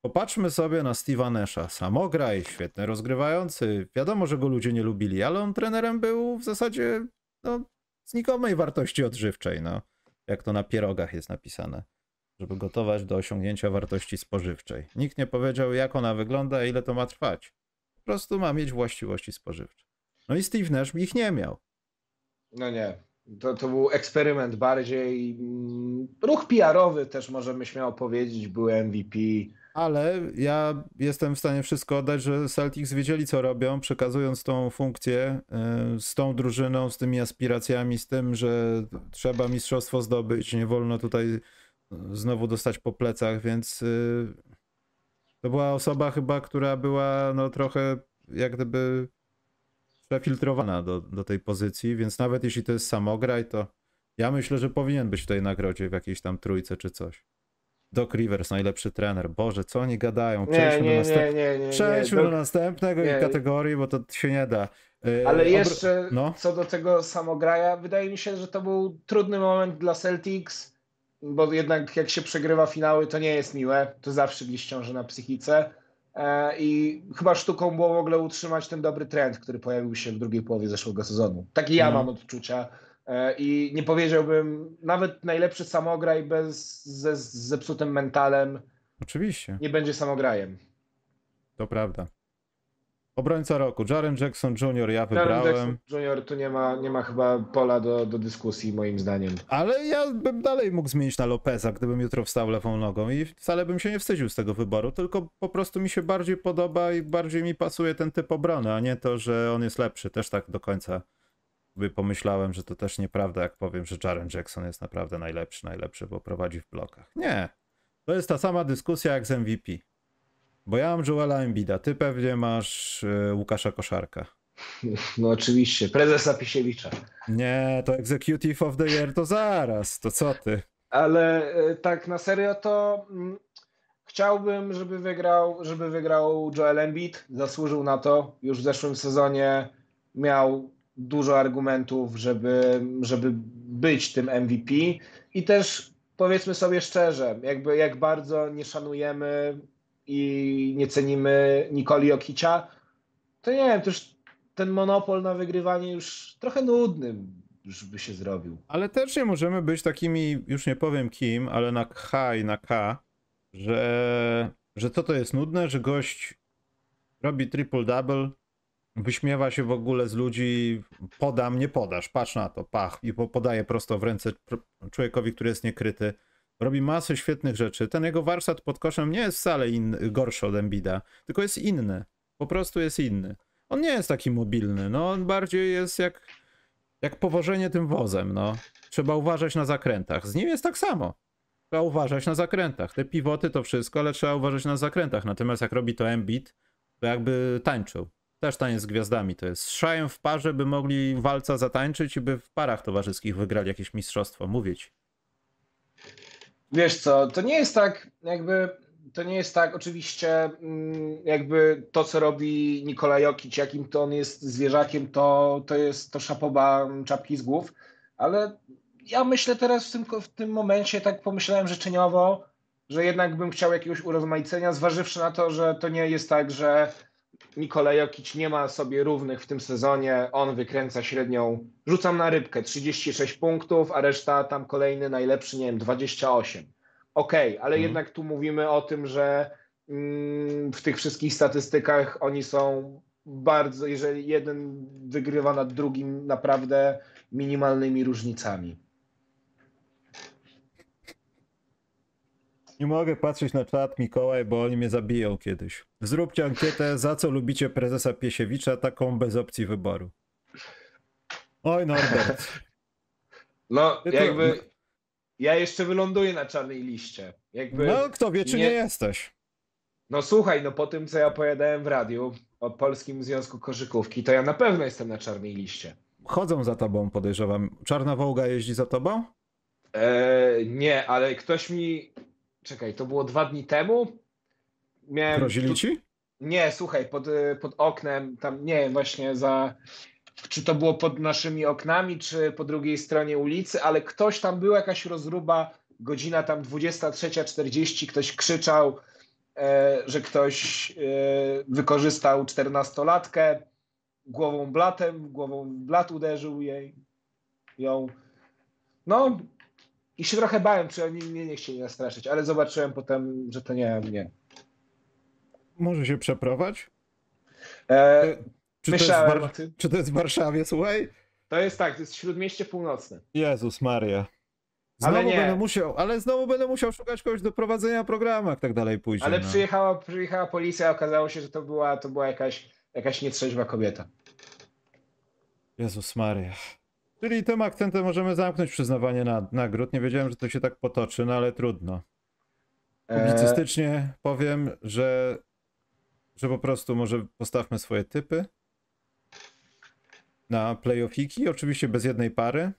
Popatrzmy sobie na Steve'a Nasha. Samograj, świetny rozgrywający. Wiadomo, że go ludzie nie lubili, ale on trenerem był w zasadzie no, znikomej wartości odżywczej, no. Jak to na pierogach jest napisane. Żeby gotować do osiągnięcia wartości spożywczej. Nikt nie powiedział, jak ona wygląda ile to ma trwać. Po prostu ma mieć właściwości spożywcze. No i Steve Nash ich nie miał. No nie. To, to był eksperyment bardziej. mm, Ruch PR-owy też możemy śmiało powiedzieć, był MVP. Ale ja jestem w stanie wszystko oddać, że Celtics wiedzieli, co robią, przekazując tą funkcję y, z tą drużyną, z tymi aspiracjami, z tym, że trzeba mistrzostwo zdobyć, nie wolno tutaj y, znowu dostać po plecach, więc y, to była osoba chyba, która była no trochę jak gdyby przefiltrowana do, do tej pozycji, więc nawet jeśli to jest samograj, to ja myślę, że powinien być w tej nagrodzie w jakiejś tam trójce czy coś. Doc Rivers, najlepszy trener. Boże, co oni gadają? Nie, Przejdźmy, nie, do, następ... nie, nie, nie. Przejdźmy nie. do następnego nie. kategorii, bo to się nie da. Yy, Ale jeszcze No, co do tego samograja, wydaje mi się, że to był trudny moment dla Celtics, bo jednak jak się przegrywa finały, to nie jest miłe. To zawsze gdzieś ciąży na psychice. E, I chyba sztuką było w ogóle utrzymać ten dobry trend, który pojawił się w drugiej połowie zeszłego sezonu. Takie ja Mhm. mam odczucia. E, I nie powiedziałbym, nawet najlepszy samograj bez, ze, z zepsutym mentalem oczywiście, nie będzie samograjem. to prawda. Obrońca roku, Jaren Jackson Jr. ja Jaren wybrałem, Jackson Junior tu nie ma, nie ma chyba pola do, do dyskusji moim zdaniem. ale ja bym dalej mógł zmienić na Lopeza, gdybym jutro wstał lewą nogą i wcale bym się nie wstydził z tego wyboru, tylko po prostu mi się bardziej podoba i bardziej mi pasuje ten typ obrony, a nie to, że on jest lepszy. Też tak do końca by pomyślałem, że to też nieprawda, jak powiem, że Jaren Jackson jest naprawdę najlepszy, najlepszy, bo prowadzi w blokach. Nie. To jest ta sama dyskusja jak z MVP. Bo ja mam Joela Embida, ty pewnie masz y, Łukasza Koszarka. No oczywiście, prezesa Pisiewicza. Nie, to Executive of the Year to zaraz, to co ty? Ale e, tak na serio to mm, chciałbym, żeby wygrał, żeby wygrał Joel Embiid. Zasłużył na to. Już w zeszłym sezonie miał dużo argumentów, żeby, żeby być tym MVP. I też powiedzmy sobie szczerze, jakby jak bardzo nie szanujemy i nie cenimy Nikoli Jokicia, to nie wiem, już ten monopol na wygrywanie już trochę nudny już by się zrobił. Ale też nie możemy być takimi, już nie powiem kim, ale na H i na K, że, że to to jest nudne, że gość robi triple-double, wyśmiewa się w ogóle z ludzi, podam, nie podasz, patrz na to, pach, i po- podaje prosto w ręce człowiekowi, który jest niekryty. Robi masę świetnych rzeczy. Ten jego warsztat pod koszem nie jest wcale in, gorszy od Embida, tylko jest inny. Po prostu jest inny. On nie jest taki mobilny, no on bardziej jest jak, jak powożenie tym wozem, no. Trzeba uważać na zakrętach. Z nim jest tak samo. Trzeba uważać na zakrętach. Te pivoty to wszystko, ale trzeba uważać na zakrętach. Natomiast jak robi to Embiid, to jakby tańczył. Też taniec z gwiazdami to jest. Z w parze by mogli walca zatańczyć i by w parach towarzyskich wygrali jakieś mistrzostwo. Mówię ci. Wiesz co, to nie jest tak, jakby to nie jest tak, oczywiście, mm, jakby to, co robi Nikola Jokic, jakim to on jest zwierzakiem, to, to jest to szapoba czapki z głów, ale ja myślę teraz w tym, w tym momencie, tak pomyślałem życzeniowo, że jednak bym chciał jakiegoś urozmaicenia, zważywszy na to, że to nie jest tak, że Nikola Jokic nie ma sobie równych w tym sezonie, on wykręca średnią, rzucam na rybkę, 36 punktów, a reszta tam kolejny najlepszy, nie wiem, 28. Okej, ale Mhm. jednak tu mówimy o tym, że mm, w tych wszystkich statystykach oni są bardzo, jeżeli jeden wygrywa nad drugim naprawdę minimalnymi różnicami. Nie mogę patrzeć na czat Mikołaj, bo oni mnie zabiją kiedyś. Zróbcie ankietę, za co lubicie prezesa Piesiewicza, taką bez opcji wyboru. Oj, Norbert. No, Ty to- jakby ja jeszcze wyląduję na czarnej liście. Jakby, No, kto wie, czy nie, nie- jesteś. No słuchaj, no po tym, co ja opowiadałem w radiu, o Polskim Związku Koszykówki, to ja na pewno jestem na czarnej liście. Chodzą za tobą, podejrzewam. Czarna Wołga jeździ za tobą? Eee, nie, ale ktoś mi. Czekaj, to było dwa dni temu. Miałem. Grozili ci? Nie, słuchaj, pod, y, pod oknem, tam nie, właśnie za. Czy to było pod naszymi oknami, czy po drugiej stronie ulicy, ale ktoś tam był, jakaś rozruba, godzina tam 23.40, ktoś krzyczał, e, że ktoś e, wykorzystał czternastolatkę, głową blatem, głową w blat uderzył jej, ją. No i się trochę bałem, czy oni mnie nie chcieli nastraszyć, ale zobaczyłem potem, że to nie, nie. Może się przeprowadź? E, Czy to, jest w myślałem War- o tym. czy to jest w Warszawie, słuchaj? To jest tak, to jest śródmieście północne. Jezus Maria. Ale Znowu nie. będę musiał, ale znowu będę musiał szukać kogoś do prowadzenia programu, jak tak dalej pójdzie. Ale no. przyjechała, przyjechała policja, okazało się, że to była, to była jakaś, jakaś nietrzeźwa kobieta. Jezus Maria. Czyli tym akcentem możemy zamknąć przyznawanie na, nagród. Nie wiedziałem, że to się tak potoczy, no ale trudno. E, Publicystycznie powiem, że, że po prostu może postawmy swoje typy na playoffiki, oczywiście bez jednej pary,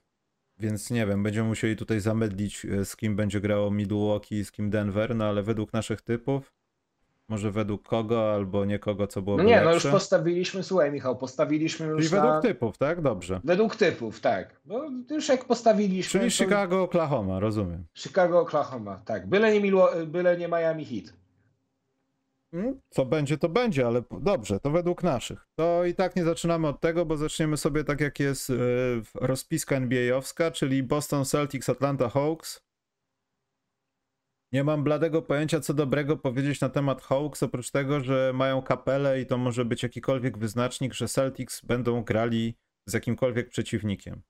więc nie wiem, będziemy musieli tutaj zamydlić e, z kim będzie grało Milwaukee, z kim Denver, no ale według naszych typów, może według kogo albo nie kogo, co no byłoby nie, no już lepsze. postawiliśmy, słuchaj Michał, postawiliśmy już Czyli na... według typów, tak? Dobrze. Według typów, tak. No, już jak postawiliśmy... Czyli to- Chicago, Oklahoma, rozumiem. Chicago, Oklahoma, tak. Byle nie, Milwa- byle nie Miami Heat. Mm, Co będzie, to będzie, ale dobrze, to według naszych. To i tak nie zaczynamy od tego, bo zaczniemy sobie tak jak jest yy, rozpiska NBA-owska, czyli Boston Celtics, Atlanta Hawks. Nie mam bladego pojęcia, co dobrego powiedzieć na temat Hawks, oprócz tego, że mają kapelę i to może być jakikolwiek wyznacznik, że Celtics będą grali z jakimkolwiek przeciwnikiem.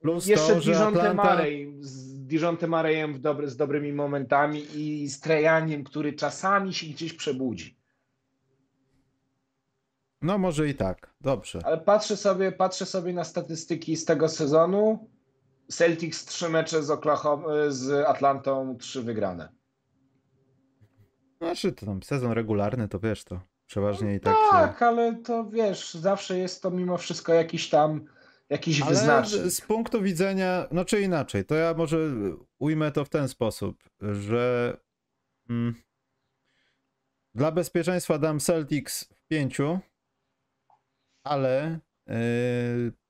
Plus Jeszcze to, że Atlanta... Marey, z Dijonte Marejem dobry, z dobrymi momentami i z Trejaniem, który czasami się gdzieś przebudzi. No może i tak, dobrze. Ale patrzę sobie, patrzę sobie na statystyki z tego sezonu. Celtics trzy mecze z, Oklahoma, z Atlantą, trzy wygrane. Znaczy, to tam sezon regularny, to wiesz, to przeważnie i tak się... Tak, ale to wiesz, zawsze jest to mimo wszystko jakiś tam jakiś Ale wyznacznik. z, z punktu widzenia, no czy inaczej, to ja może ujmę to w ten sposób, że mm, dla bezpieczeństwa dam Celtics w pięciu, ale yy,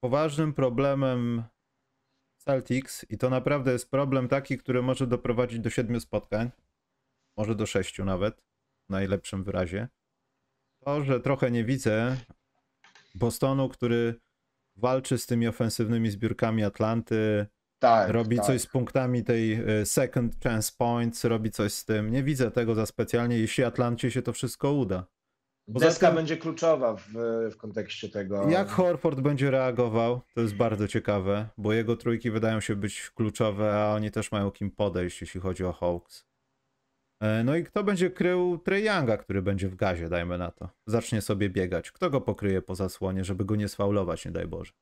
poważnym problemem Celtics, i to naprawdę jest problem taki, który może doprowadzić do siedmiu spotkań, może do sześciu nawet, w najlepszym wyrazie, to, że trochę nie widzę Bostonu, który walczy z tymi ofensywnymi zbiórkami Atlanty, Tak, robi tak. coś z punktami tej e, second chance points, robi coś z tym. Nie widzę tego za specjalnie, jeśli Atlancie się to wszystko uda. Poza Deska będzie kluczowa w, w kontekście tego. Jak Horford będzie reagował, to jest bardzo ciekawe, bo jego trójki wydają się być kluczowe, a oni też mają kim podejść, jeśli chodzi o Hawks. E, No i kto będzie krył Trey Younga, który będzie w gazie, dajmy na to. Zacznie sobie biegać. Kto go pokryje po zasłonie, żeby go nie sfaulować, nie daj Boże.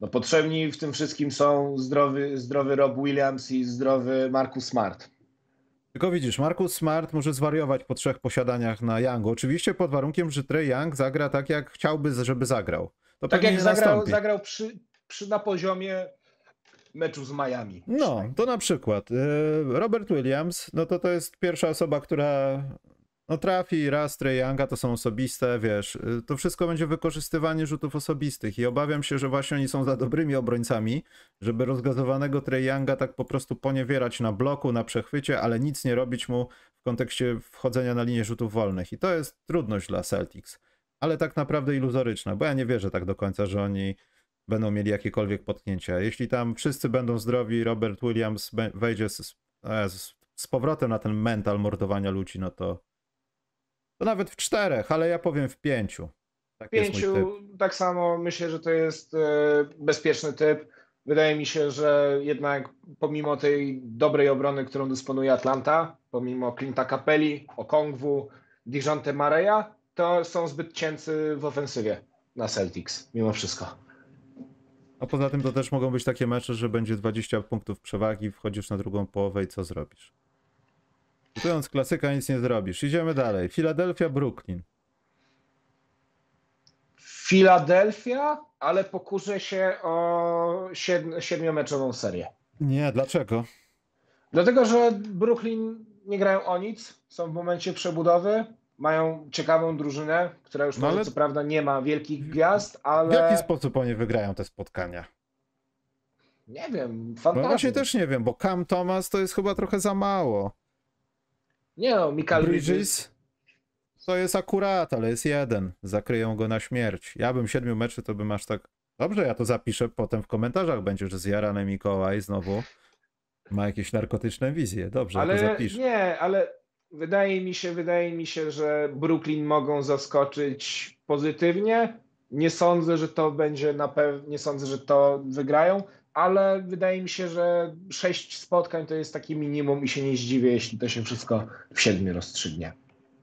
No, potrzebni w tym wszystkim są zdrowy, zdrowy Rob Williams i zdrowy Marcus Smart. Tylko widzisz, Marcus Smart może zwariować po trzech posiadaniach na Youngu. Oczywiście pod warunkiem, że Trey Young zagra tak, jak chciałby, żeby zagrał. To Tak jak zagrał, zagrał przy, przy na poziomie meczu z Miami. No, to na przykład y, Robert Williams, no to to jest pierwsza osoba, która no trafi raz Younga, to są osobiste, wiesz, y, to wszystko będzie wykorzystywanie rzutów osobistych i obawiam się, że właśnie oni są za dobrymi obrońcami, żeby rozgazowanego Younga tak po prostu poniewierać na bloku, na przechwycie, ale nic nie robić mu w kontekście wchodzenia na linię rzutów wolnych i to jest trudność dla Celtics, ale tak naprawdę iluzoryczna, bo ja nie wierzę tak do końca, że oni będą mieli jakiekolwiek potknięcia. Jeśli tam wszyscy będą zdrowi, Robert Williams wejdzie z, e, z, z powrotem na ten mental mordowania ludzi, no to, to nawet w czterech, ale ja powiem w pięciu. Tak. Pięciu, tak samo myślę, że to jest e, bezpieczny typ. Wydaje mi się, że jednak pomimo tej dobrej obrony, którą dysponuje Atlanta, pomimo Clint'a Capelli, Okongwu, Dijonte Mareya, to są zbyt cięcy w ofensywie na Celtics, mimo wszystko. A poza tym to też mogą być takie mecze, że będzie 20 punktów przewagi, wchodzisz na drugą połowę i co zrobisz? Kupując klasyka nic nie zrobisz. Idziemy dalej. Philadelphia, Brooklyn. Filadelfia, ale pokuszę się o siedm, siedmiomeczową serię. Nie, dlaczego? Dlatego, że Brooklyn nie grają o nic, są w momencie przebudowy, mają ciekawą drużynę, która już No może ale- co prawda nie ma wielkich gwiazd, ale W jaki sposób oni wygrają te spotkania? nie wiem, No fantazja. właśnie też nie wiem, bo Cam Thomas to jest chyba trochę za mało. Nie no, Mikal Bridges. To jest akurat, ale jest jeden. Zakryją go na śmierć. Ja bym siedmiu meczy, to bym aż tak... Dobrze, ja to zapiszę, potem w komentarzach będzie, że zjarany Mikołaj znowu ma jakieś narkotyczne wizje. Dobrze, ja to Ale zapiszę. nie, ale wydaje mi się, wydaje mi się, że Brooklyn mogą zaskoczyć pozytywnie. Nie sądzę, że to będzie na pewno, nie sądzę, że to wygrają, ale wydaje mi się, że sześć spotkań to jest takie minimum i się nie zdziwię, jeśli to się wszystko w siedmiu rozstrzygnie.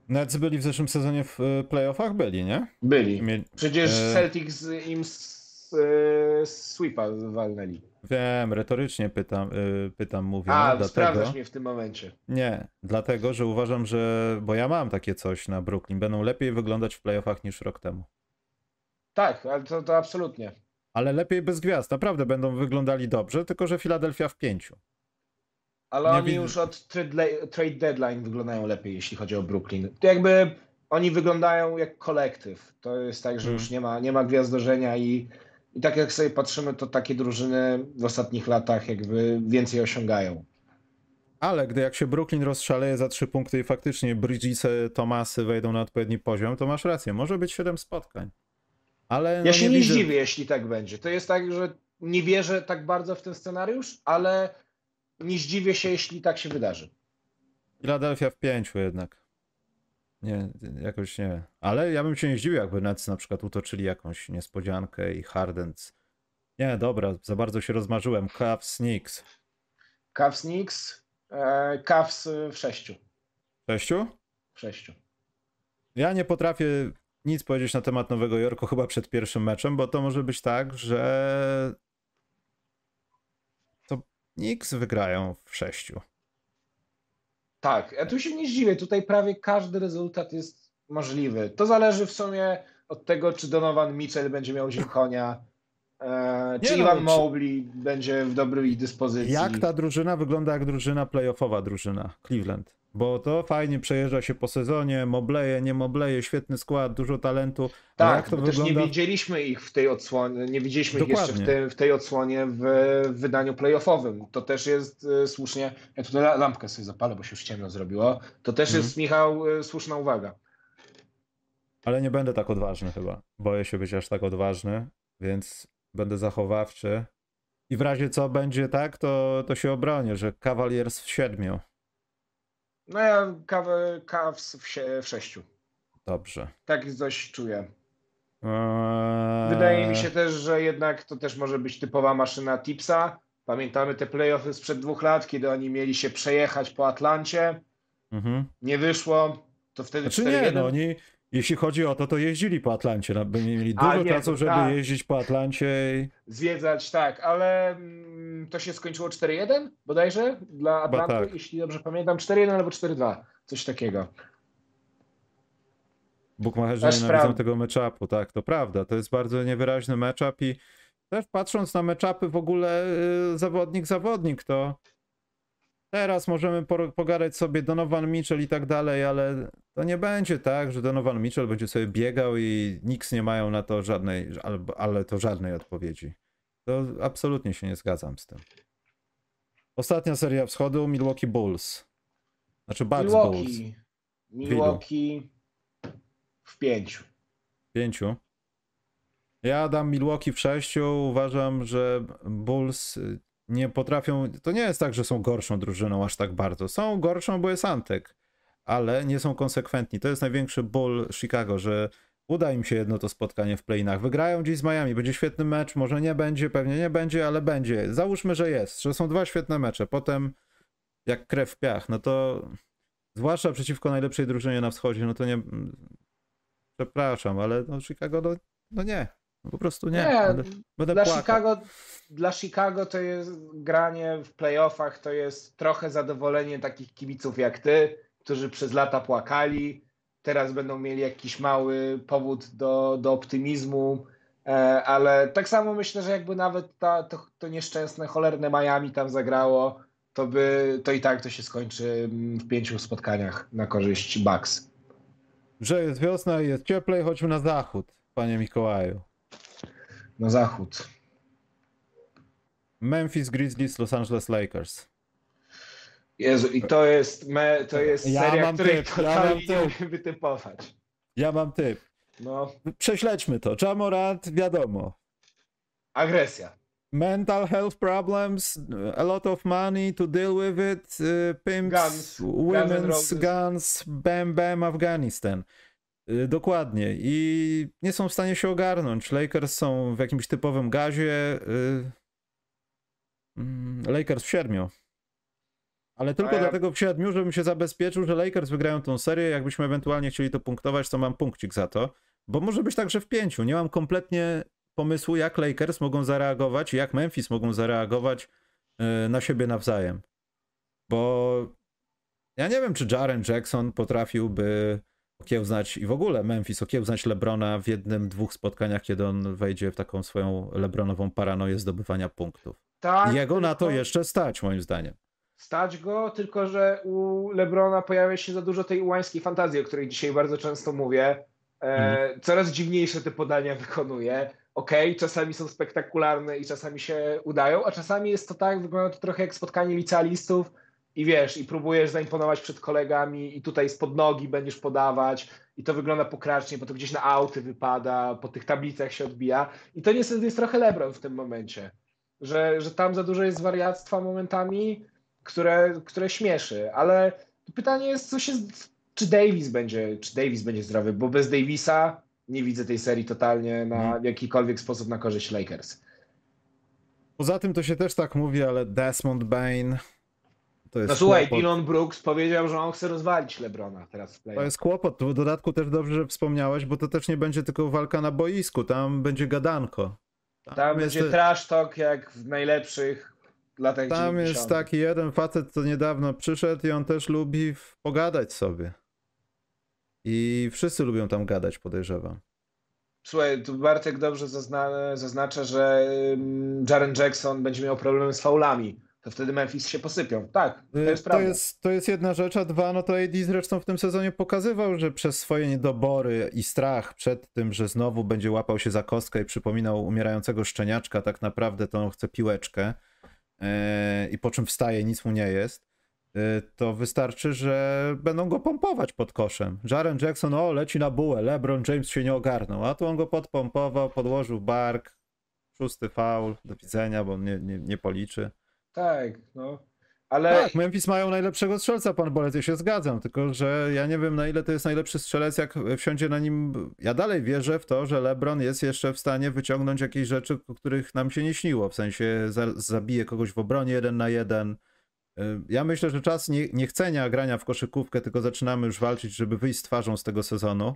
Nets byli w zeszłym sezonie w e, playoffach? Byli, nie? Byli. Mieli... Przecież E- Celtics im z, e, sweepa walnęli. Wiem, retorycznie pytam, pytam mówię. A, no, sprawdzasz dlatego... mnie w tym momencie. Nie, dlatego, że uważam, że... Bo ja mam takie coś na Brooklyn. Będą lepiej wyglądać w playoffach niż rok temu. Tak, ale to, to absolutnie. Ale lepiej bez gwiazd. Naprawdę będą wyglądali dobrze, tylko że Filadelfia w pięciu. Ale Nie oni widzę- już od trade, deadline wyglądają lepiej, jeśli chodzi o Brooklyn. To jakby oni wyglądają jak kolektyw. To jest tak, że Mm. już nie ma, nie ma gwiazdorzenia i, i tak jak sobie patrzymy, to takie drużyny w ostatnich latach jakby więcej osiągają. Ale gdy jak się Brooklyn rozszaleje za trzy punkty i faktycznie Bridgesy, Tomasy wejdą na odpowiedni poziom, to masz rację. Może być siedem spotkań. Ale no Ja się nie, widzę- zdziwię, jeśli tak będzie. To jest tak, że nie wierzę tak bardzo w ten scenariusz, ale nie zdziwię się, jeśli tak się wydarzy. Philadelphia w pięciu jednak. Nie, jakoś nie. Ale ja bym się nie zdziwił, jakby Nets na przykład utoczyli jakąś niespodziankę i Hardens. Nie, dobra, za bardzo się rozmarzyłem. Cavs, Knicks. Cavs Knicks, e, Cavs w sześciu. Sześciu? W sześciu. Ja nie potrafię nic powiedzieć na temat Nowego Jorku chyba przed pierwszym meczem, bo to może być tak, że to Knicks wygrają w sześciu. Tak, ja tu się nie zdziwię. Tutaj prawie każdy rezultat jest możliwy. To zależy w sumie od tego, czy Donovan Mitchell będzie miał dzień konia, e, czy Nie no, Iwan czy- Mobley będzie w dobrej dyspozycji. Jak ta drużyna wygląda jak drużyna playoffowa drużyna Cleveland? Bo to fajnie przejeżdża się po sezonie, mobleje, nie mobleje, świetny skład, dużo talentu. ale Tak, jak to też wygląda? nie widzieliśmy ich w tej odsłonie, nie widzieliśmy ich jeszcze w, Dokładnie. tej- w tej odsłonie w, w wydaniu playoffowym. To też jest e, słusznie, ja tutaj la- lampkę sobie zapalę, bo się już ciemno zrobiło. To też Mhm. jest, Michał, e, słuszna uwaga. Ale nie będę tak odważny chyba. Boję się być aż tak odważny, więc będę zachowawczy. I w razie co będzie tak, to, to się obronię, że Cavaliers w siedmiu. No ja Cav- Cavs w, sie- w sześciu. Dobrze. Tak coś czuję. Eee, Wydaje mi się też, że jednak to też może być typowa maszyna Tipsa. Pamiętamy te playoffy sprzed dwóch lat, kiedy oni mieli się przejechać po Atlancie. Mhm. Nie wyszło, to wtedy Znaczy 4-1. nie, no oni, jeśli chodzi o to, to jeździli po Atlancie. No, by mieli dużo nie, czasu, żeby tak. jeździć po Atlancie i... Zwiedzać, tak, ale mm, to się skończyło 4-1 bodajże dla Atlanty, tak. jeśli dobrze pamiętam. 4-1 albo 4-2, coś takiego. Bukmacherzy Też nienawidzą tego matchupu, tak, to prawda. To jest bardzo niewyraźny matchup i też patrząc na matchupy w ogóle y, zawodnik-zawodnik, to teraz możemy pogadać sobie Donovan Mitchell i tak dalej, ale to nie będzie tak, że Donovan Mitchell będzie sobie biegał i nikt nie mają na to żadnej, ale to żadnej odpowiedzi. To absolutnie się nie zgadzam z tym. Ostatnia seria wschodu Milwaukee Bulls. Znaczy Bucks Bulls. Milwaukee. Milwaukee w pięciu. Pięciu. Ja dam Milwaukee w sześciu. Uważam, że Bulls nie potrafią. To nie jest tak, że są gorszą drużyną aż tak bardzo. Są gorszą, bo jest Antek, ale nie są konsekwentni. To jest największy ból Chicago, że uda im się jedno to spotkanie w playinach. Wygrają dziś z Miami. Będzie świetny mecz. Może nie będzie, pewnie nie będzie, ale będzie. Załóżmy, że jest, że są dwa świetne mecze. Potem jak krew w piach, no to zwłaszcza przeciwko najlepszej drużynie na wschodzie, no to nie. Przepraszam, ale no Chicago, no, no nie. Po prostu nie. Nie, Będę, będę Dla płakał. Chicago, dla Chicago to jest granie w playoffach, to jest trochę zadowolenie takich kibiców jak ty, którzy przez lata płakali. teraz będą mieli jakiś mały powód do, do optymizmu, e, ale tak samo myślę, że jakby nawet ta, to, to nieszczęsne, cholerne Miami tam zagrało, to, by, to i tak to się skończy w pięciu spotkaniach na korzyść Bucks. Że jest wiosna i jest cieplej, chodźmy na zachód, panie Mikołaju. Na zachód. Memphis Grizzlies, Los Angeles Lakers. Jezu, i to jest, me, to jest Ja seria, mam której typ, ja mam nie typ. wytypować. Ja mam typ. No, Prześledźmy to. Jamorant, wiadomo. agresja. Mental health problems, a lot of money to deal with it, uh, pimps, Guns. Guns women's Roses. guns, bam bam Afghanistan. Y, Dokładnie. I nie są w stanie się ogarnąć. Lakers są w jakimś typowym gazie. y, mm, Lakers w siedmiu. Ale tylko ja- dlatego w siedmiu, żebym się zabezpieczył, że Lakers wygrają tą serię. Jakbyśmy ewentualnie chcieli to punktować, to mam punkcik za to. Bo może być tak, że w pięciu. Nie mam kompletnie pomysłu, jak Lakers mogą zareagować, jak Memphis mogą zareagować y, na siebie nawzajem. Bo ja nie wiem, czy Jaren Jackson potrafiłby okiełznać i w ogóle Memphis okiełznać Lebrona w jednym, dwóch spotkaniach, kiedy on wejdzie w taką swoją Lebronową paranoję zdobywania punktów. Tak, jego na to jeszcze stać, moim zdaniem. Stać go, tylko że u Lebrona pojawia się za dużo tej ułańskiej fantazji, o której dzisiaj bardzo często mówię. E, Mhm. Coraz dziwniejsze te podania wykonuje. Okej, czasami są spektakularne i czasami się udają, a czasami jest to tak, wygląda to trochę jak spotkanie licealistów i wiesz, i próbujesz zaimponować przed kolegami i tutaj spod nogi będziesz podawać i to wygląda pokracznie, bo to gdzieś na auty wypada, po tych tablicach się odbija i to niestety jest trochę Lebron w tym momencie, że, że tam za dużo jest wariactwa momentami, które, które śmieszy, ale pytanie jest, co się, czy Davis będzie, czy Davis będzie zdrowy, bo bez Davisa nie widzę tej serii totalnie na Mhm. w jakikolwiek sposób na korzyść Lakers. Poza tym to się też tak mówi, ale Desmond Bain to jest No słuchaj, kłopot. Dylan Brooks powiedział, że on chce rozwalić LeBrona teraz w To playoff. jest kłopot. W dodatku też dobrze, że wspomniałeś, bo to też nie będzie tylko walka na boisku, tam będzie gadanko. Tam jest, będzie trash talk jak w najlepszych latach tam 90. jest taki jeden facet, co niedawno przyszedł i on też lubi pogadać sobie. I wszyscy lubią tam gadać, podejrzewam. Słuchaj, tu Bartek dobrze zazna zaznacza, że ym, Jaren Jackson będzie miał problemy z faulami. To wtedy Memphis się posypią. Tak, to jest Y, to, prawda. jest, to jest jedna rzecz, a dwa, no to AD zresztą w tym sezonie pokazywał, że przez swoje niedobory i strach przed tym, że znowu będzie łapał się za kostkę i przypominał umierającego szczeniaczka, tak naprawdę to on chce piłeczkę yy, i po czym wstaje, nic mu nie jest, yy, to wystarczy, że będą go pompować pod koszem. Jaren Jackson, o, leci na bułę, LeBron James się nie ogarnął, a tu on go podpompował, podłożył bark, szósty faul, do widzenia, bo on nie, nie, nie policzy. Tak, no. Ale Tak, Memphis mają najlepszego strzelca, pan Bolec, ja się zgadzam, tylko że ja nie wiem na ile to jest najlepszy strzelec, jak wsiądzie na nim... Ja dalej wierzę w to, że LeBron jest jeszcze w stanie wyciągnąć jakieś rzeczy, których nam się nie śniło, w sensie za, zabije kogoś w obronie jeden na jeden. Y, Ja myślę, że czas nie, niechcenia grania w koszykówkę, tylko zaczynamy już walczyć, żeby wyjść z twarzą z tego sezonu,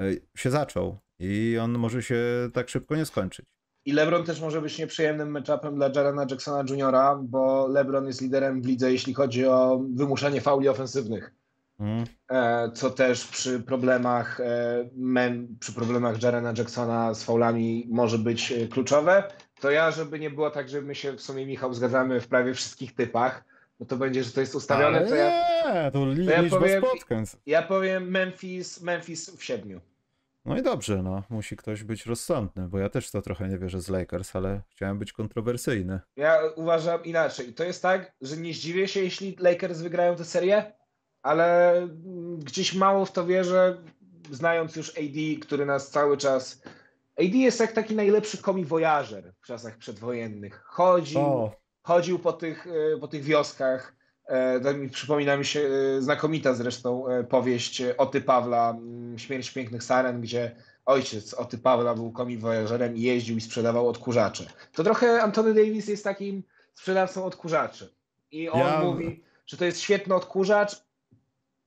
y, się zaczął i on może się tak szybko nie skończyć. I LeBron też może być nieprzyjemnym matchupem dla Jarena Jacksona Jr., bo LeBron jest liderem w lidze, jeśli chodzi o wymuszanie fauli ofensywnych. Mm. E, co też przy problemach e, przy problemach Jarena Jacksona z faulami może być e, kluczowe. To ja, żeby nie było tak, że my się w sumie, Michał, zgadzamy w prawie wszystkich typach, no to będzie, że to jest ustawione, Ale to ja, nie, to li, to ja powiem- spotkań. ja powiem Memphis, Memphis w siedmiu. No i dobrze, no. Musi ktoś być rozsądny, bo ja też to trochę nie wierzę z Lakers, ale chciałem być kontrowersyjny. Ja uważam inaczej. To jest tak, że nie zdziwię się, jeśli Lakers wygrają tę serię, ale gdzieś mało w to wierzę, znając już AD, który nas cały czas... AD jest jak taki najlepszy komi-wojażer w czasach przedwojennych. Chodził, O, chodził po tych, e, po tych wioskach. E, mi przypomina mi się e, znakomita zresztą powieść Oty Pawla, mm, Śmierć pięknych saren, gdzie ojciec Oty Pawla był komi-wojażerem i jeździł i sprzedawał odkurzacze. To trochę Antony Davis jest takim sprzedawcą odkurzaczy. I on Ja- mówi, że to jest świetny odkurzacz,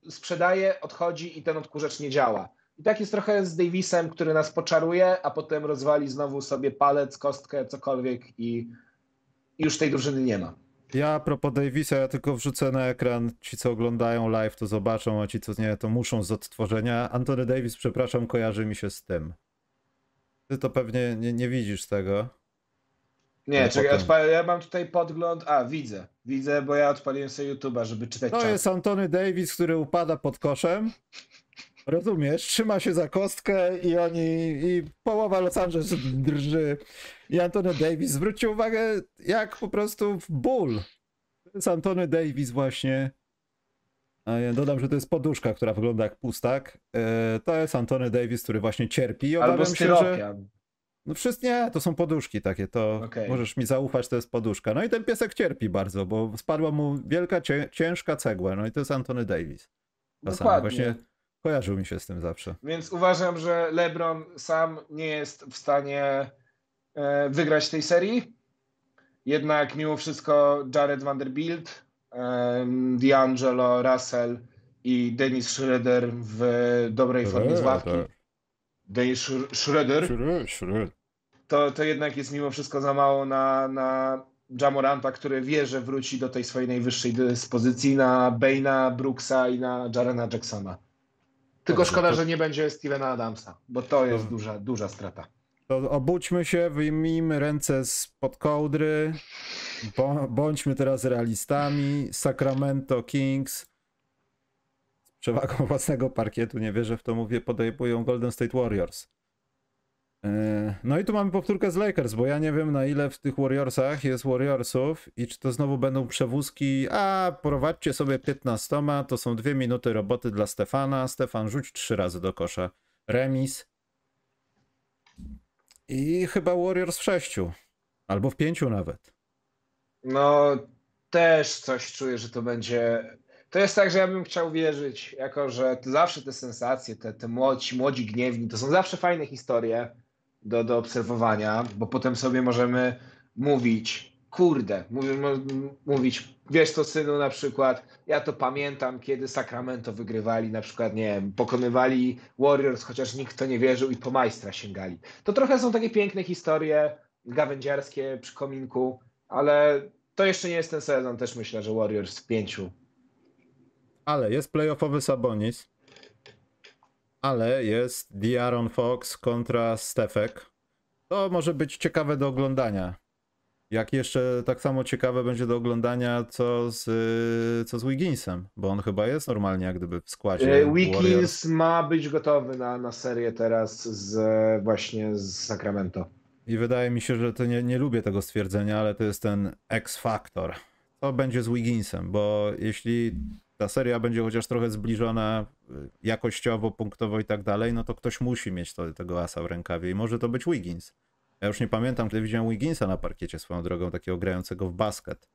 sprzedaje, odchodzi i ten odkurzacz nie działa. I tak jest trochę z Davisem, który nas poczaruje, a potem rozwali znowu sobie palec, kostkę, cokolwiek i już tej drużyny nie ma. Ja a propos Davisa, ja tylko wrzucę na ekran. Ci, co oglądają live, to zobaczą, a ci, co nie, to muszą z odtworzenia. Anthony Davis, przepraszam, kojarzy mi się z tym. Ty to pewnie nie, nie widzisz tego. Nie, czekaj, ja mam tutaj podgląd. A, widzę. Widzę, bo ja odpaliłem sobie YouTube'a, żeby czytać To czat. jest Antony Davis, który upada pod koszem. Rozumiesz? Trzyma się za kostkę i oni. i połowa Los Angeles drży. I Antony Davis, zwróćcie uwagę, jak po prostu w ból. To jest Antony Davis, właśnie. A ja dodam, że to jest poduszka, która wygląda jak pustak. E, To jest Antony Davis, który właśnie cierpi. I Albo się, że. No wszystkie nie, to są poduszki takie, to Okej. możesz mi zaufać, to jest poduszka. No i ten piesek cierpi bardzo, bo spadła mu wielka, cię, ciężka cegła, no i to jest Antony Davis. Czasami Dokładnie. właśnie kojarzył mi się z tym zawsze. Więc uważam, że LeBron sam nie jest w stanie wygrać tej serii. Jednak mimo wszystko Jared Vanderbilt, em, D'Angelo Russell i Dennis Schroeder w dobrej formie z ławki. Dennis Sch- Schroeder to, to jednak jest mimo wszystko za mało na, na Jamoranta, który wie, że wróci do tej swojej najwyższej dyspozycji, na Baina, Brooksa i na Jarena Jacksona. Tylko szkoda, że nie będzie Stevena Adamsa, bo to jest To- duża, duża strata. To obudźmy się, wyjmijmy ręce spod kołdry, bądźmy teraz realistami. Sacramento Kings z przewagą własnego parkietu, nie wierzę w to mówię, podejmują Golden State Warriors. Yy, No i tu mamy powtórkę z Lakers, bo ja nie wiem na ile w tych Warriorsach jest Warriorsów i czy to znowu będą przewózki, a prowadźcie sobie 15, to są dwie minuty roboty dla Stefana, Stefan rzuć trzy razy do kosza. Remis, i chyba Warriors w sześciu. Albo w pięciu nawet. No, też coś czuję, że to będzie. To jest tak, że ja bym chciał wierzyć, jako że to zawsze te sensacje, te, te młodzi, młodzi gniewni, to są zawsze fajne historie do, do obserwowania, bo potem sobie możemy mówić, kurde, mówić, wiesz co synu na przykład, ja to pamiętam, kiedy Sacramento wygrywali, na przykład, nie wiem, pokonywali Warriors, chociaż nikt to nie wierzył i po majstra sięgali. To trochę są takie piękne historie gawędziarskie przy kominku, ale to jeszcze nie jest ten sezon, też myślę, że Warriors w pięciu. Ale jest playoffowy Sabonis. Ale jest Diaron Fox kontra Stefek. To może być ciekawe do oglądania. Jak jeszcze tak samo ciekawe będzie do oglądania, co z, co z Wigginsem, bo on chyba jest normalnie jak gdyby w składzie E, Warriors. Wiggins ma być gotowy na, na serię teraz z właśnie z Sacramento. I wydaje mi się, że to nie, nie lubię tego stwierdzenia, ale to jest ten X-Factor. Co będzie z Wigginsem? Bo jeśli ta seria będzie chociaż trochę zbliżona y, jakościowo, punktowo i tak dalej, no to ktoś musi mieć to, tego asa w rękawie i może to być Wiggins. Ja już nie pamiętam, kiedy widziałem Wigginsa na parkiecie swoją drogą, takiego grającego w basket.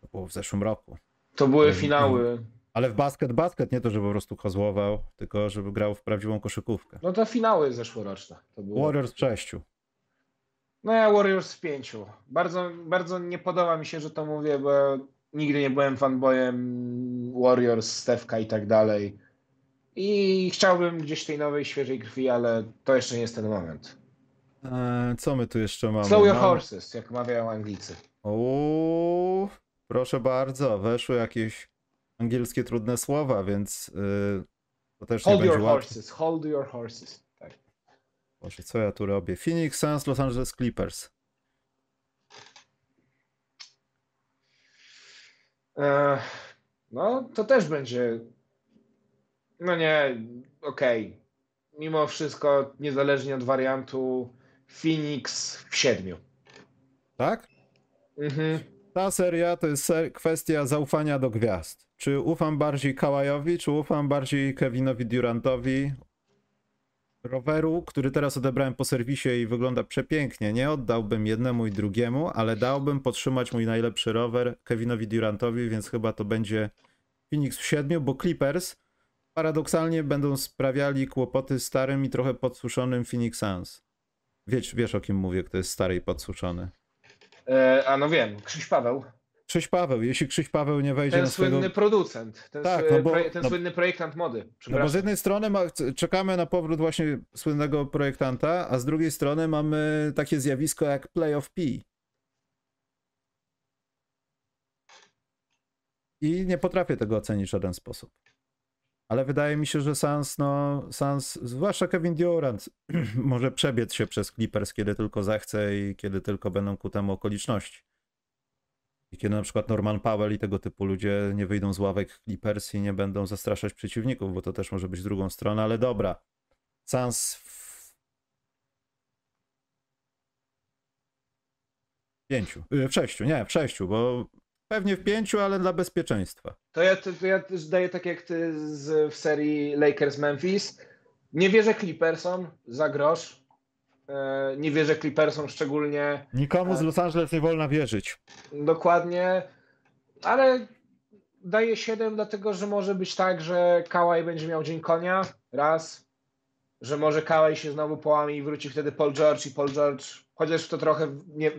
To było w zeszłym roku. To były finały. Ale w basket, basket, nie to, żeby po prostu kozłował, tylko żeby grał w prawdziwą koszykówkę. No to finały zeszłoroczne. To było. Warriors w sześciu. No ja Warriors w pięciu. Bardzo, bardzo nie podoba mi się, że to mówię, bo nigdy nie byłem fanboyem Warriors, Stefka i tak dalej. I chciałbym gdzieś tej nowej, świeżej krwi, ale to jeszcze nie jest ten moment. Eee, co my tu jeszcze mamy? Slow your horses, jak mawiają Anglicy. Uuu, proszę bardzo, weszły jakieś angielskie trudne słowa, więc yy, to też Hold nie będzie łatwe. horses, hold your horses. Tak. Boże, co ja tu robię? Phoenix Suns, Los Angeles Clippers. E, No, to też będzie. No nie, okej. Mimo wszystko, niezależnie od wariantu, Phoenix w siedmiu. Tak? Mhm. Ta seria to jest ser- kwestia zaufania do gwiazd. Czy ufam bardziej Kawajowi, czy ufam bardziej Kevinowi Durantowi? Roweru, który teraz odebrałem po serwisie i wygląda przepięknie. Nie oddałbym jednemu i drugiemu, ale dałbym podtrzymać mój najlepszy rower Kevinowi Durantowi, więc chyba to będzie Phoenix w siedmiu, bo Clippers paradoksalnie będą sprawiali kłopoty starym i trochę podsuszonym Phoenix Suns. Wiesz, wiesz o kim mówię, kto jest stary i podsuszony. E, a no wiem, Krzyś Paweł. Krzyś Paweł, jeśli Krzyś Paweł nie wejdzie Ten na swojego... słynny producent. Ten, Tak, no bo- ten no- słynny projektant mody. No bo z jednej strony ma, czekamy na powrót właśnie słynnego projektanta, a z drugiej strony mamy takie zjawisko jak Play of P. i nie potrafię tego ocenić w żaden sposób. Ale wydaje mi się, że Sans, no, Sans, zwłaszcza Kevin Durant, może przebiec się przez Clippers, kiedy tylko zechce i kiedy tylko będą ku temu okoliczności. I kiedy na przykład Norman Powell i tego typu ludzie nie wyjdą z ławek Clippers i nie będą zastraszać przeciwników, bo to też może być drugą stronę, ale dobra. Sans w pięciu, y, w sześciu, nie, w sześciu, bo pewnie w pięciu, ale dla bezpieczeństwa. To ja, to ja też daję tak jak ty z, w serii Lakers-Memphis. Nie wierzę Clippersom za grosz. E, Nie wierzę Clippersom szczególnie. Nikomu z Los Angeles nie wolno wierzyć. Dokładnie, ale daję 7, dlatego że może być tak, że Kałaj będzie miał dzień konia, raz, że może Kałaj się znowu połamie i wróci wtedy Paul George i Paul George, chociaż w to trochę nie,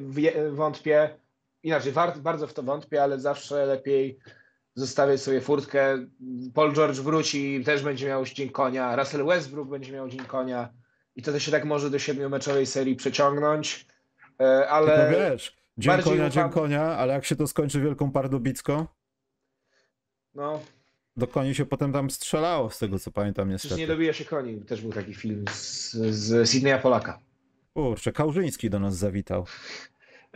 wątpię, inaczej, bardzo w to wątpię, ale zawsze lepiej zostawiać sobie furtkę. Paul George wróci i też będzie miał dzień konia, Russell Westbrook będzie miał dzień konia i to się tak może do siedmiomeczowej serii przeciągnąć, E, ale... Tylko wiesz, dzień konia, dzień konia, ale jak się to skończy wielką pardubicką, No, do koni się potem tam strzelało, z tego co pamiętam przecież niestety. nie dobija się koni. Też był taki film z, z Sydneya Polaka. Kurczę, Kałużyński do nas zawitał.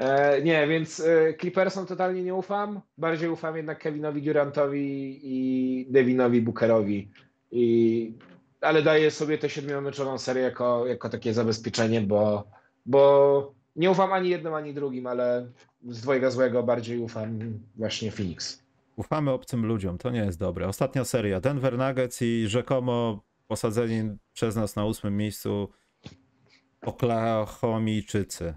E, nie, więc e, Clippersom totalnie nie ufam. Bardziej ufam jednak Kevinowi Durantowi i Devinowi Bookerowi. I, ale daję sobie tę siedmiomeczową serię jako, jako takie zabezpieczenie, bo, bo nie ufam ani jednym, ani drugim, ale z dwojga złego bardziej ufam właśnie Phoenix. Ufamy obcym ludziom, to nie jest dobre. Ostatnia seria, Denver Nuggets i rzekomo posadzeni przez nas na ósmym miejscu Oklahomijczycy.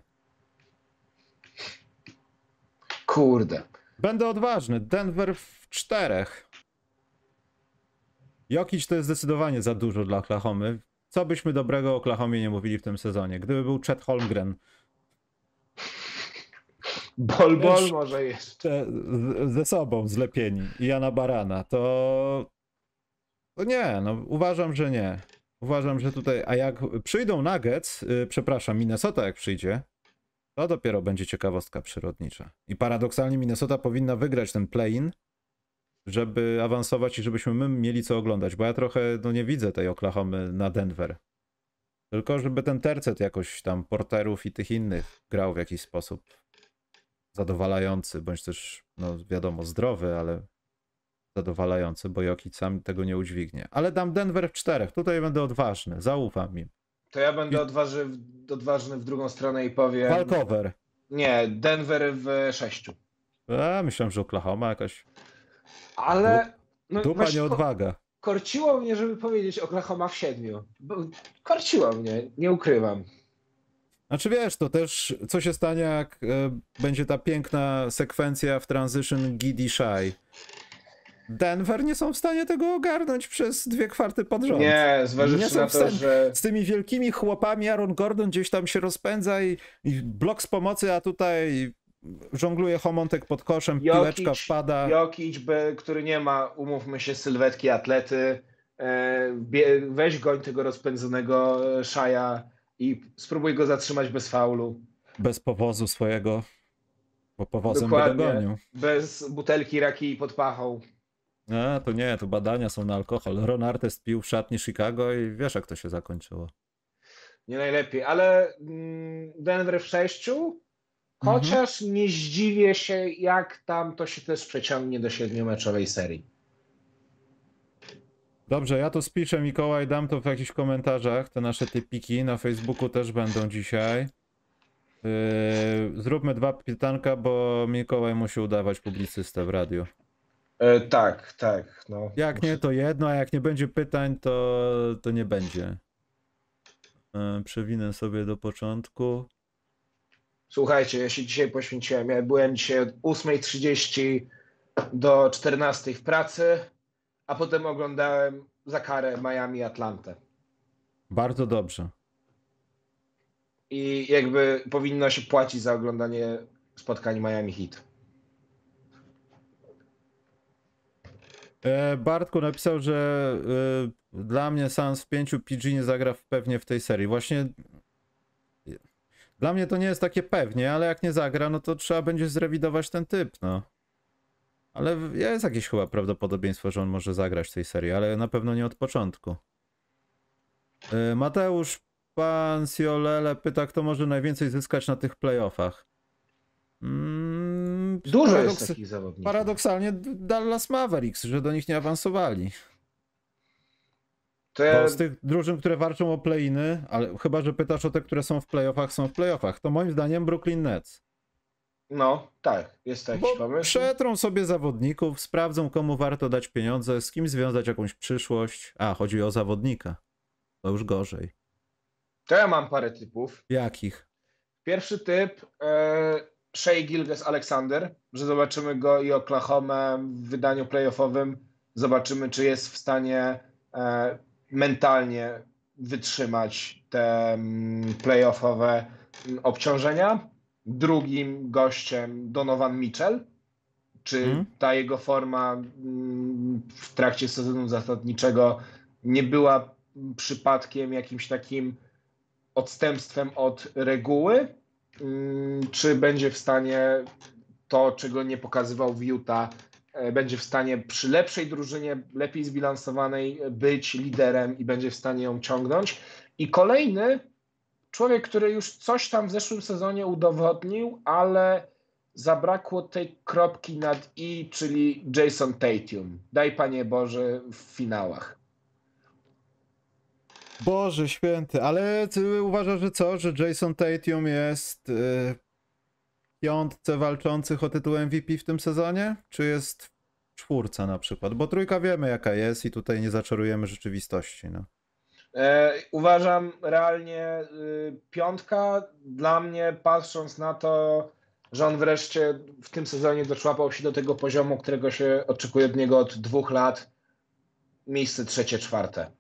Kurde. Będę odważny, Denver w czterech. Jokic to jest zdecydowanie za dużo dla Oklahomy. Co byśmy dobrego o Oklahomie nie mówili w tym sezonie? Gdyby był Chet Holmgren, Bol, bol może jeszcze. ze sobą zlepieni i Jana Barana, to, to nie, no uważam, że nie. Uważam, że tutaj, a jak przyjdą Nuggets, yy, przepraszam, Minnesota jak przyjdzie, to dopiero będzie ciekawostka przyrodnicza. I paradoksalnie Minnesota powinna wygrać ten play-in, żeby awansować i żebyśmy my mieli co oglądać, bo ja trochę no, nie widzę tej Oklahomy na Denver. Tylko żeby ten tercet jakoś tam porterów i tych innych grał w jakiś sposób zadowalający, bądź też, no wiadomo, zdrowy, ale zadowalający, bo Jokic sam tego nie udźwignie. Ale dam Denver w czterech, tutaj będę odważny, zaufam im. To ja będę odważy, odważny w drugą stronę i powiem. Walkover. Nie, Denver w sześciu. A, myślałem, że Oklahoma jakaś Ale. No, dupa nie odwaga. korciło mnie, żeby powiedzieć Oklahoma w siedmiu. Korciło mnie, nie ukrywam. Znaczy wiesz, to też co się stanie, jak e, będzie ta piękna sekwencja w transition Giddy Shy. Denver nie są w stanie tego ogarnąć przez dwie kwarty pod rząd. Nie, Nie zważywszy są na to, że. z tymi wielkimi chłopami Aaron Gordon gdzieś tam się rozpędza i, i blok z pomocy, a tutaj żongluje homontek pod koszem, piłeczka wpada. Jokic, by- który nie ma, umówmy się, sylwetki atlety. e, Weź goń tego rozpędzonego Szaja i spróbuj go zatrzymać bez faulu. Bez powozu swojego, bo powozem by Dokładnie. dogonił. Bez butelki raki pod pachą. A, to nie, to badania są na alkohol. Ron Artest pił w szatni Chicago i wiesz jak to się zakończyło. Nie najlepiej, ale mm, Denver w sześciu. Chociaż nie zdziwię się, jak tam to się też przeciągnie do siedmiomeczowej serii. Dobrze, ja to spiszę Mikołaj, dam to w jakichś komentarzach. Te nasze typiki na Facebooku też będą dzisiaj. Yy, zróbmy dwa pytanka, bo Mikołaj musi udawać publicystę w radiu. E, tak, tak. No. Jak nie, to jedno, a jak nie będzie pytań, to, to nie będzie. Yy, przewinę sobie do początku. Słuchajcie, ja się dzisiaj poświęciłem. Ja byłem dzisiaj od 8.30 do 14.00 w pracy, a potem oglądałem za karę Miami Atlantę. Bardzo dobrze. I jakby powinno się płacić za oglądanie spotkań Miami Heat. Bartku napisał, że e, dla mnie Sans w 5 PG nie zagra pewnie w tej serii. Właśnie dla mnie to nie jest takie pewnie, ale jak nie zagra, no to trzeba będzie zrewidować ten typ, no. Ale jest jakieś chyba prawdopodobieństwo, że on może zagrać w tej serii, ale na pewno nie od początku. Y, Mateusz Pansiolele pyta, kto może najwięcej zyskać na tych playoffach. Mm, Dużo jest paradoks- takich zawodników. Paradoksalnie Dallas Mavericks, że do nich nie awansowali. To ja, z tych drużyn, które walczą o play-iny, ale chyba, że pytasz o te, które są w playoffach, są w playoffach, to moim zdaniem Brooklyn Nets. no, tak, jest taki Bo pomysł. przetrą sobie zawodników, sprawdzą komu warto dać pieniądze, z kim związać jakąś przyszłość. A, chodzi o zawodnika. To już gorzej. To ja mam parę typów. Jakich? Pierwszy typ, e, Shea Gilges Alexander, że zobaczymy go i Oklahoma w wydaniu playoffowym. Zobaczymy, czy jest w stanie e, mentalnie wytrzymać te mm, playoffowe mm, obciążenia. Drugim gościem Donovan Mitchell. Czy Mhm. ta jego forma mm, w trakcie sezonu zasadniczego nie była przypadkiem jakimś takim odstępstwem od reguły, czy będzie w stanie to, czego nie pokazywał w Utah, e, będzie w stanie przy lepszej drużynie, lepiej zbilansowanej być liderem i będzie w stanie ją ciągnąć. I kolejny człowiek, który już coś tam w zeszłym sezonie udowodnił, ale zabrakło tej kropki nad i, czyli Jason Tatum. Daj Panie Boże w finałach. Boże święty, ale ty uważasz, że co? Że Jason Tatum jest yy, piątce walczących o tytuł MVP w tym sezonie? Czy jest czwórca na przykład? Bo trójka wiemy jaka jest i tutaj nie zaczarujemy rzeczywistości. No. E, uważam realnie y, piątka. Dla mnie, patrząc na to, że on wreszcie w tym sezonie doczłapał się do tego poziomu, którego się oczekuje od niego od dwóch lat, miejsce trzecie, czwarte.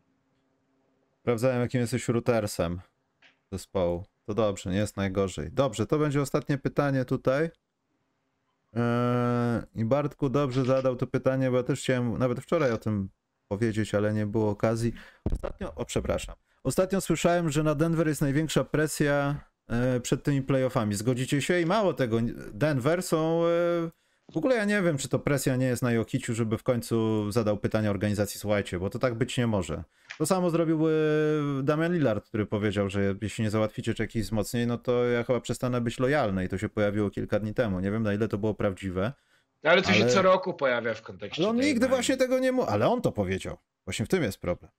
Sprawdzałem, jakim jesteś routersem zespołu. To dobrze, nie jest najgorzej. Dobrze, to będzie ostatnie pytanie tutaj. Eee, I Bartku dobrze zadał to pytanie, bo ja też chciałem nawet wczoraj o tym powiedzieć, ale nie było okazji. Ostatnio, o przepraszam. Ostatnio słyszałem, że na Denver jest największa presja e, przed tymi playoffami. Zgodzicie się? I mało tego, Denver są... W ogóle ja nie wiem, czy to presja nie jest na Jokiciu, żeby w końcu zadał pytanie organizacji, słuchajcie, bo to tak być nie może. To samo zrobił e, Damian Lillard, który powiedział, że jeśli nie załatwicie czegoś wzmocnień, no to ja chyba przestanę być lojalny i to się pojawiło kilka dni temu. Nie wiem, na ile to było prawdziwe. Ale to się Ale- co roku pojawia w kontekście. Ale on nigdy właśnie tego nie mógł. Ale on to powiedział. Właśnie w tym jest problem.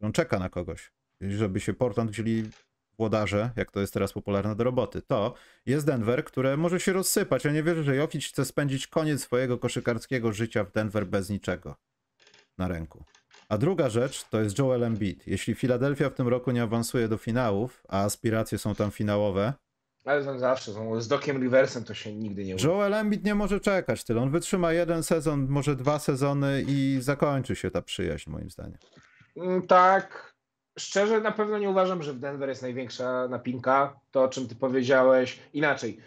On czeka na kogoś. Żeby się Portland wzięli włodarze, jak to jest teraz popularne do roboty. To jest Denver, które może się rozsypać. Ja nie wierzę, że Jokic chce spędzić koniec swojego koszykarskiego życia w Denver bez niczego na ręku. A druga rzecz to jest Joel Embiid. Jeśli Philadelphia w tym roku nie awansuje do finałów, a aspiracje są tam finałowe, Ale to zawsze są. Z Dokiem Riversem to się nigdy nie uda. Joel Embiid nie może czekać tyle. On wytrzyma jeden sezon, może dwa sezony i zakończy się ta przyjaźń, moim zdaniem. Mm, Tak. Szczerze na pewno nie uważam, że w Denver jest największa napinka. To, o czym ty powiedziałeś. Inaczej.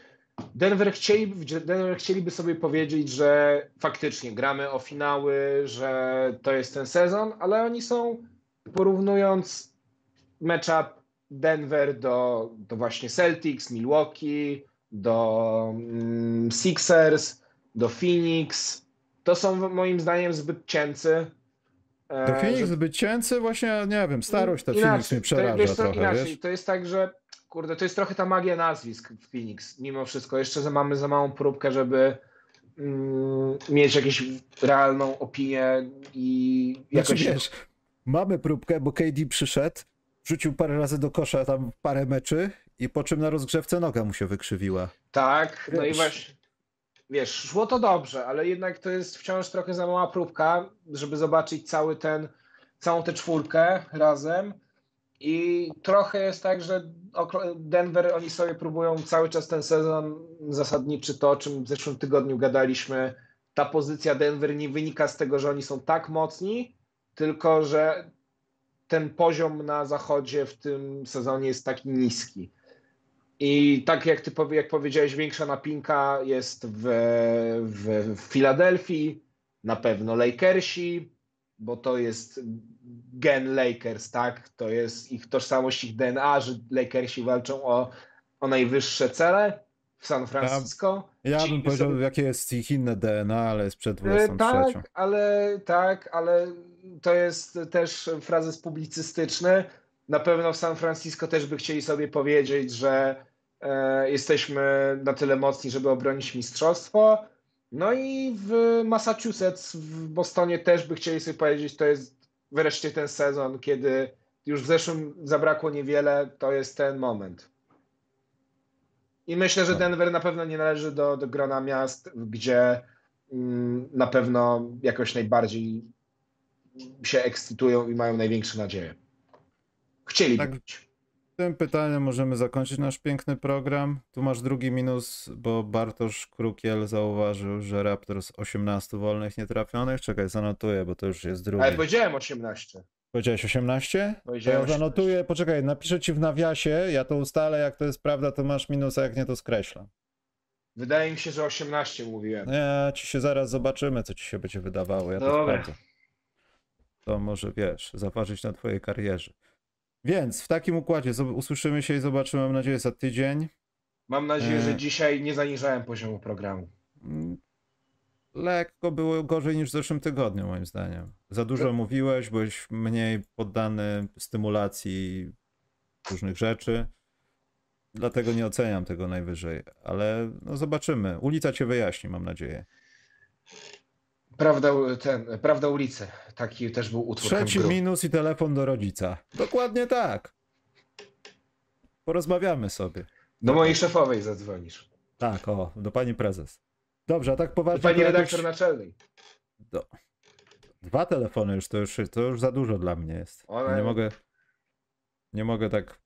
Denver, chcieli, Denver chcieliby sobie powiedzieć, że faktycznie gramy o finały, że to jest ten sezon, ale oni są, porównując matchup Denver do, do właśnie Celtics, Milwaukee, do mm, Sixers, do Phoenix, to są moim zdaniem zbyt cięcy. To Phoenix że- zbyt cięcy, właśnie, nie wiem, starość ta Inaczej, Phoenix mnie to- przeraża wiesz co, trochę, inaczej, wiesz? To jest tak, że kurde, to jest trochę ta magia nazwisk w Phoenix, mimo wszystko. Jeszcze, że mamy za małą próbkę, żeby mm, mieć jakąś realną opinię i Znaczy, jakoś... wiesz, mamy próbkę, bo KD przyszedł, rzucił parę razy do kosza tam parę meczy i po czym na rozgrzewce noga mu się wykrzywiła. Tak, no i Wiesz. właśnie, wiesz, szło to dobrze, ale jednak to jest wciąż trochę za mała próbka, żeby zobaczyć cały ten, całą tę czwórkę razem i trochę jest tak, że Denver, oni sobie próbują cały czas ten sezon zasadniczy, to o czym w zeszłym tygodniu gadaliśmy, ta pozycja Denver nie wynika z tego, że oni są tak mocni, tylko że ten poziom na zachodzie w tym sezonie jest taki niski. I tak jak ty powie, jak powiedziałeś, większa napinka jest w, w, w Filadelfii, na pewno Lakersi, bo to jest gen Lakers, tak? To jest ich tożsamość, ich DNA, że Lakersi walczą o, o najwyższe cele. w San Francisco. Ja Ci bym powiedział, sobie- jakie jest ich inne DNA, ale jest przed E, 23. Tak, ale tak, ale to jest też frazes publicystyczny. Na pewno w San Francisco też by chcieli sobie powiedzieć, że e, jesteśmy na tyle mocni, żeby obronić mistrzostwo. No i w Massachusetts, w Bostonie też by chcieli sobie powiedzieć, to jest wreszcie ten sezon, kiedy już w zeszłym zabrakło niewiele, to jest ten moment. I myślę, że. Denver na pewno nie należy do, do grona miast, gdzie mm, na pewno jakoś najbardziej się ekscytują i mają największe nadzieje. Chcieliby Tak. być. Tym pytaniem możemy zakończyć nasz piękny program. Tu masz drugi minus, bo Bartosz Krukiel zauważył, że Raptors 18 wolnych nietrafionych. Czekaj, zanotuję, bo to już jest drugi. Ale powiedziałem 18. Powiedziałeś 18? To Powiedziałem ja 18. zanotuję, poczekaj, napiszę ci w nawiasie, ja to ustalę, jak to jest prawda, to masz minus, a jak nie, to skreślam. Wydaje mi się, że 18 mówiłem. Ja ci się zaraz zobaczymy, co ci się będzie wydawało, ja to Dobra. sprawdzę. To może, wiesz, zaważyć na twojej karierze. Więc w takim układzie usłyszymy się i zobaczymy, mam nadzieję, za tydzień. Mam nadzieję, E. że dzisiaj nie zaniżałem poziomu programu. Mm, Lekko było gorzej niż w zeszłym tygodniu, moim zdaniem. Za dużo mówiłeś, byłeś mniej poddany stymulacji różnych rzeczy. Dlatego nie oceniam tego najwyżej, ale no zobaczymy. Ulica cię wyjaśni, mam nadzieję. Prawda, ten, prawda ulicy. Taki też był utwór. Trzeci minus i telefon do rodzica. Dokładnie tak. Porozmawiamy sobie. Do mojej szefowej zadzwonisz. Tak, o, do pani prezes. Dobrze, a tak Do poważnie. pani to jakoś- redaktor naczelnej. Do... Dwa telefony już to, już to już za dużo dla mnie jest. Nie mogę. Nie mogę tak.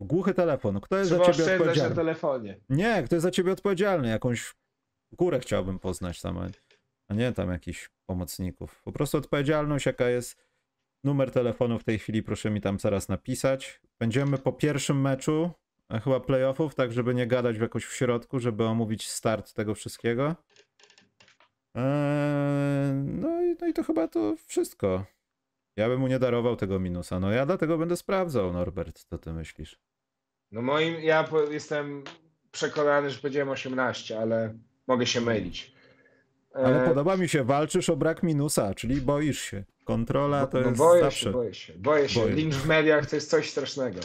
Głuchy telefon. Kto jest Trzeba za ciebie oszczędzać na odpowiedzialny? telefonie. Nie, kto jest za ciebie odpowiedzialny? Jakąś górę chciałbym poznać tam, a- nie tam jakichś pomocników. Po prostu odpowiedzialność, jaka jest. Numer telefonu w tej chwili proszę mi tam zaraz napisać. Będziemy po pierwszym meczu, a chyba playoffów, tak żeby nie gadać w jakoś w środku, żeby omówić start tego wszystkiego. Eee, no, i, no i to chyba to wszystko. Ja bym mu nie darował tego minusa. No ja dlatego będę sprawdzał, Norbert, co ty myślisz? No moim, ja jestem przekonany, że powiedziałem 18, ale mogę się mylić. Ale E, podoba mi się, walczysz o brak minusa, czyli boisz się. Kontrola to no jest boję zawsze. się, boję się, boję się. Boję. Lincz w mediach to jest coś strasznego.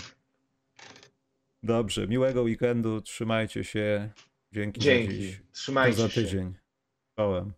Dobrze, miłego weekendu, trzymajcie się. Dzięki, za Dzięki. dziś. Do Trzymajcie za się. tydzień. Czołem.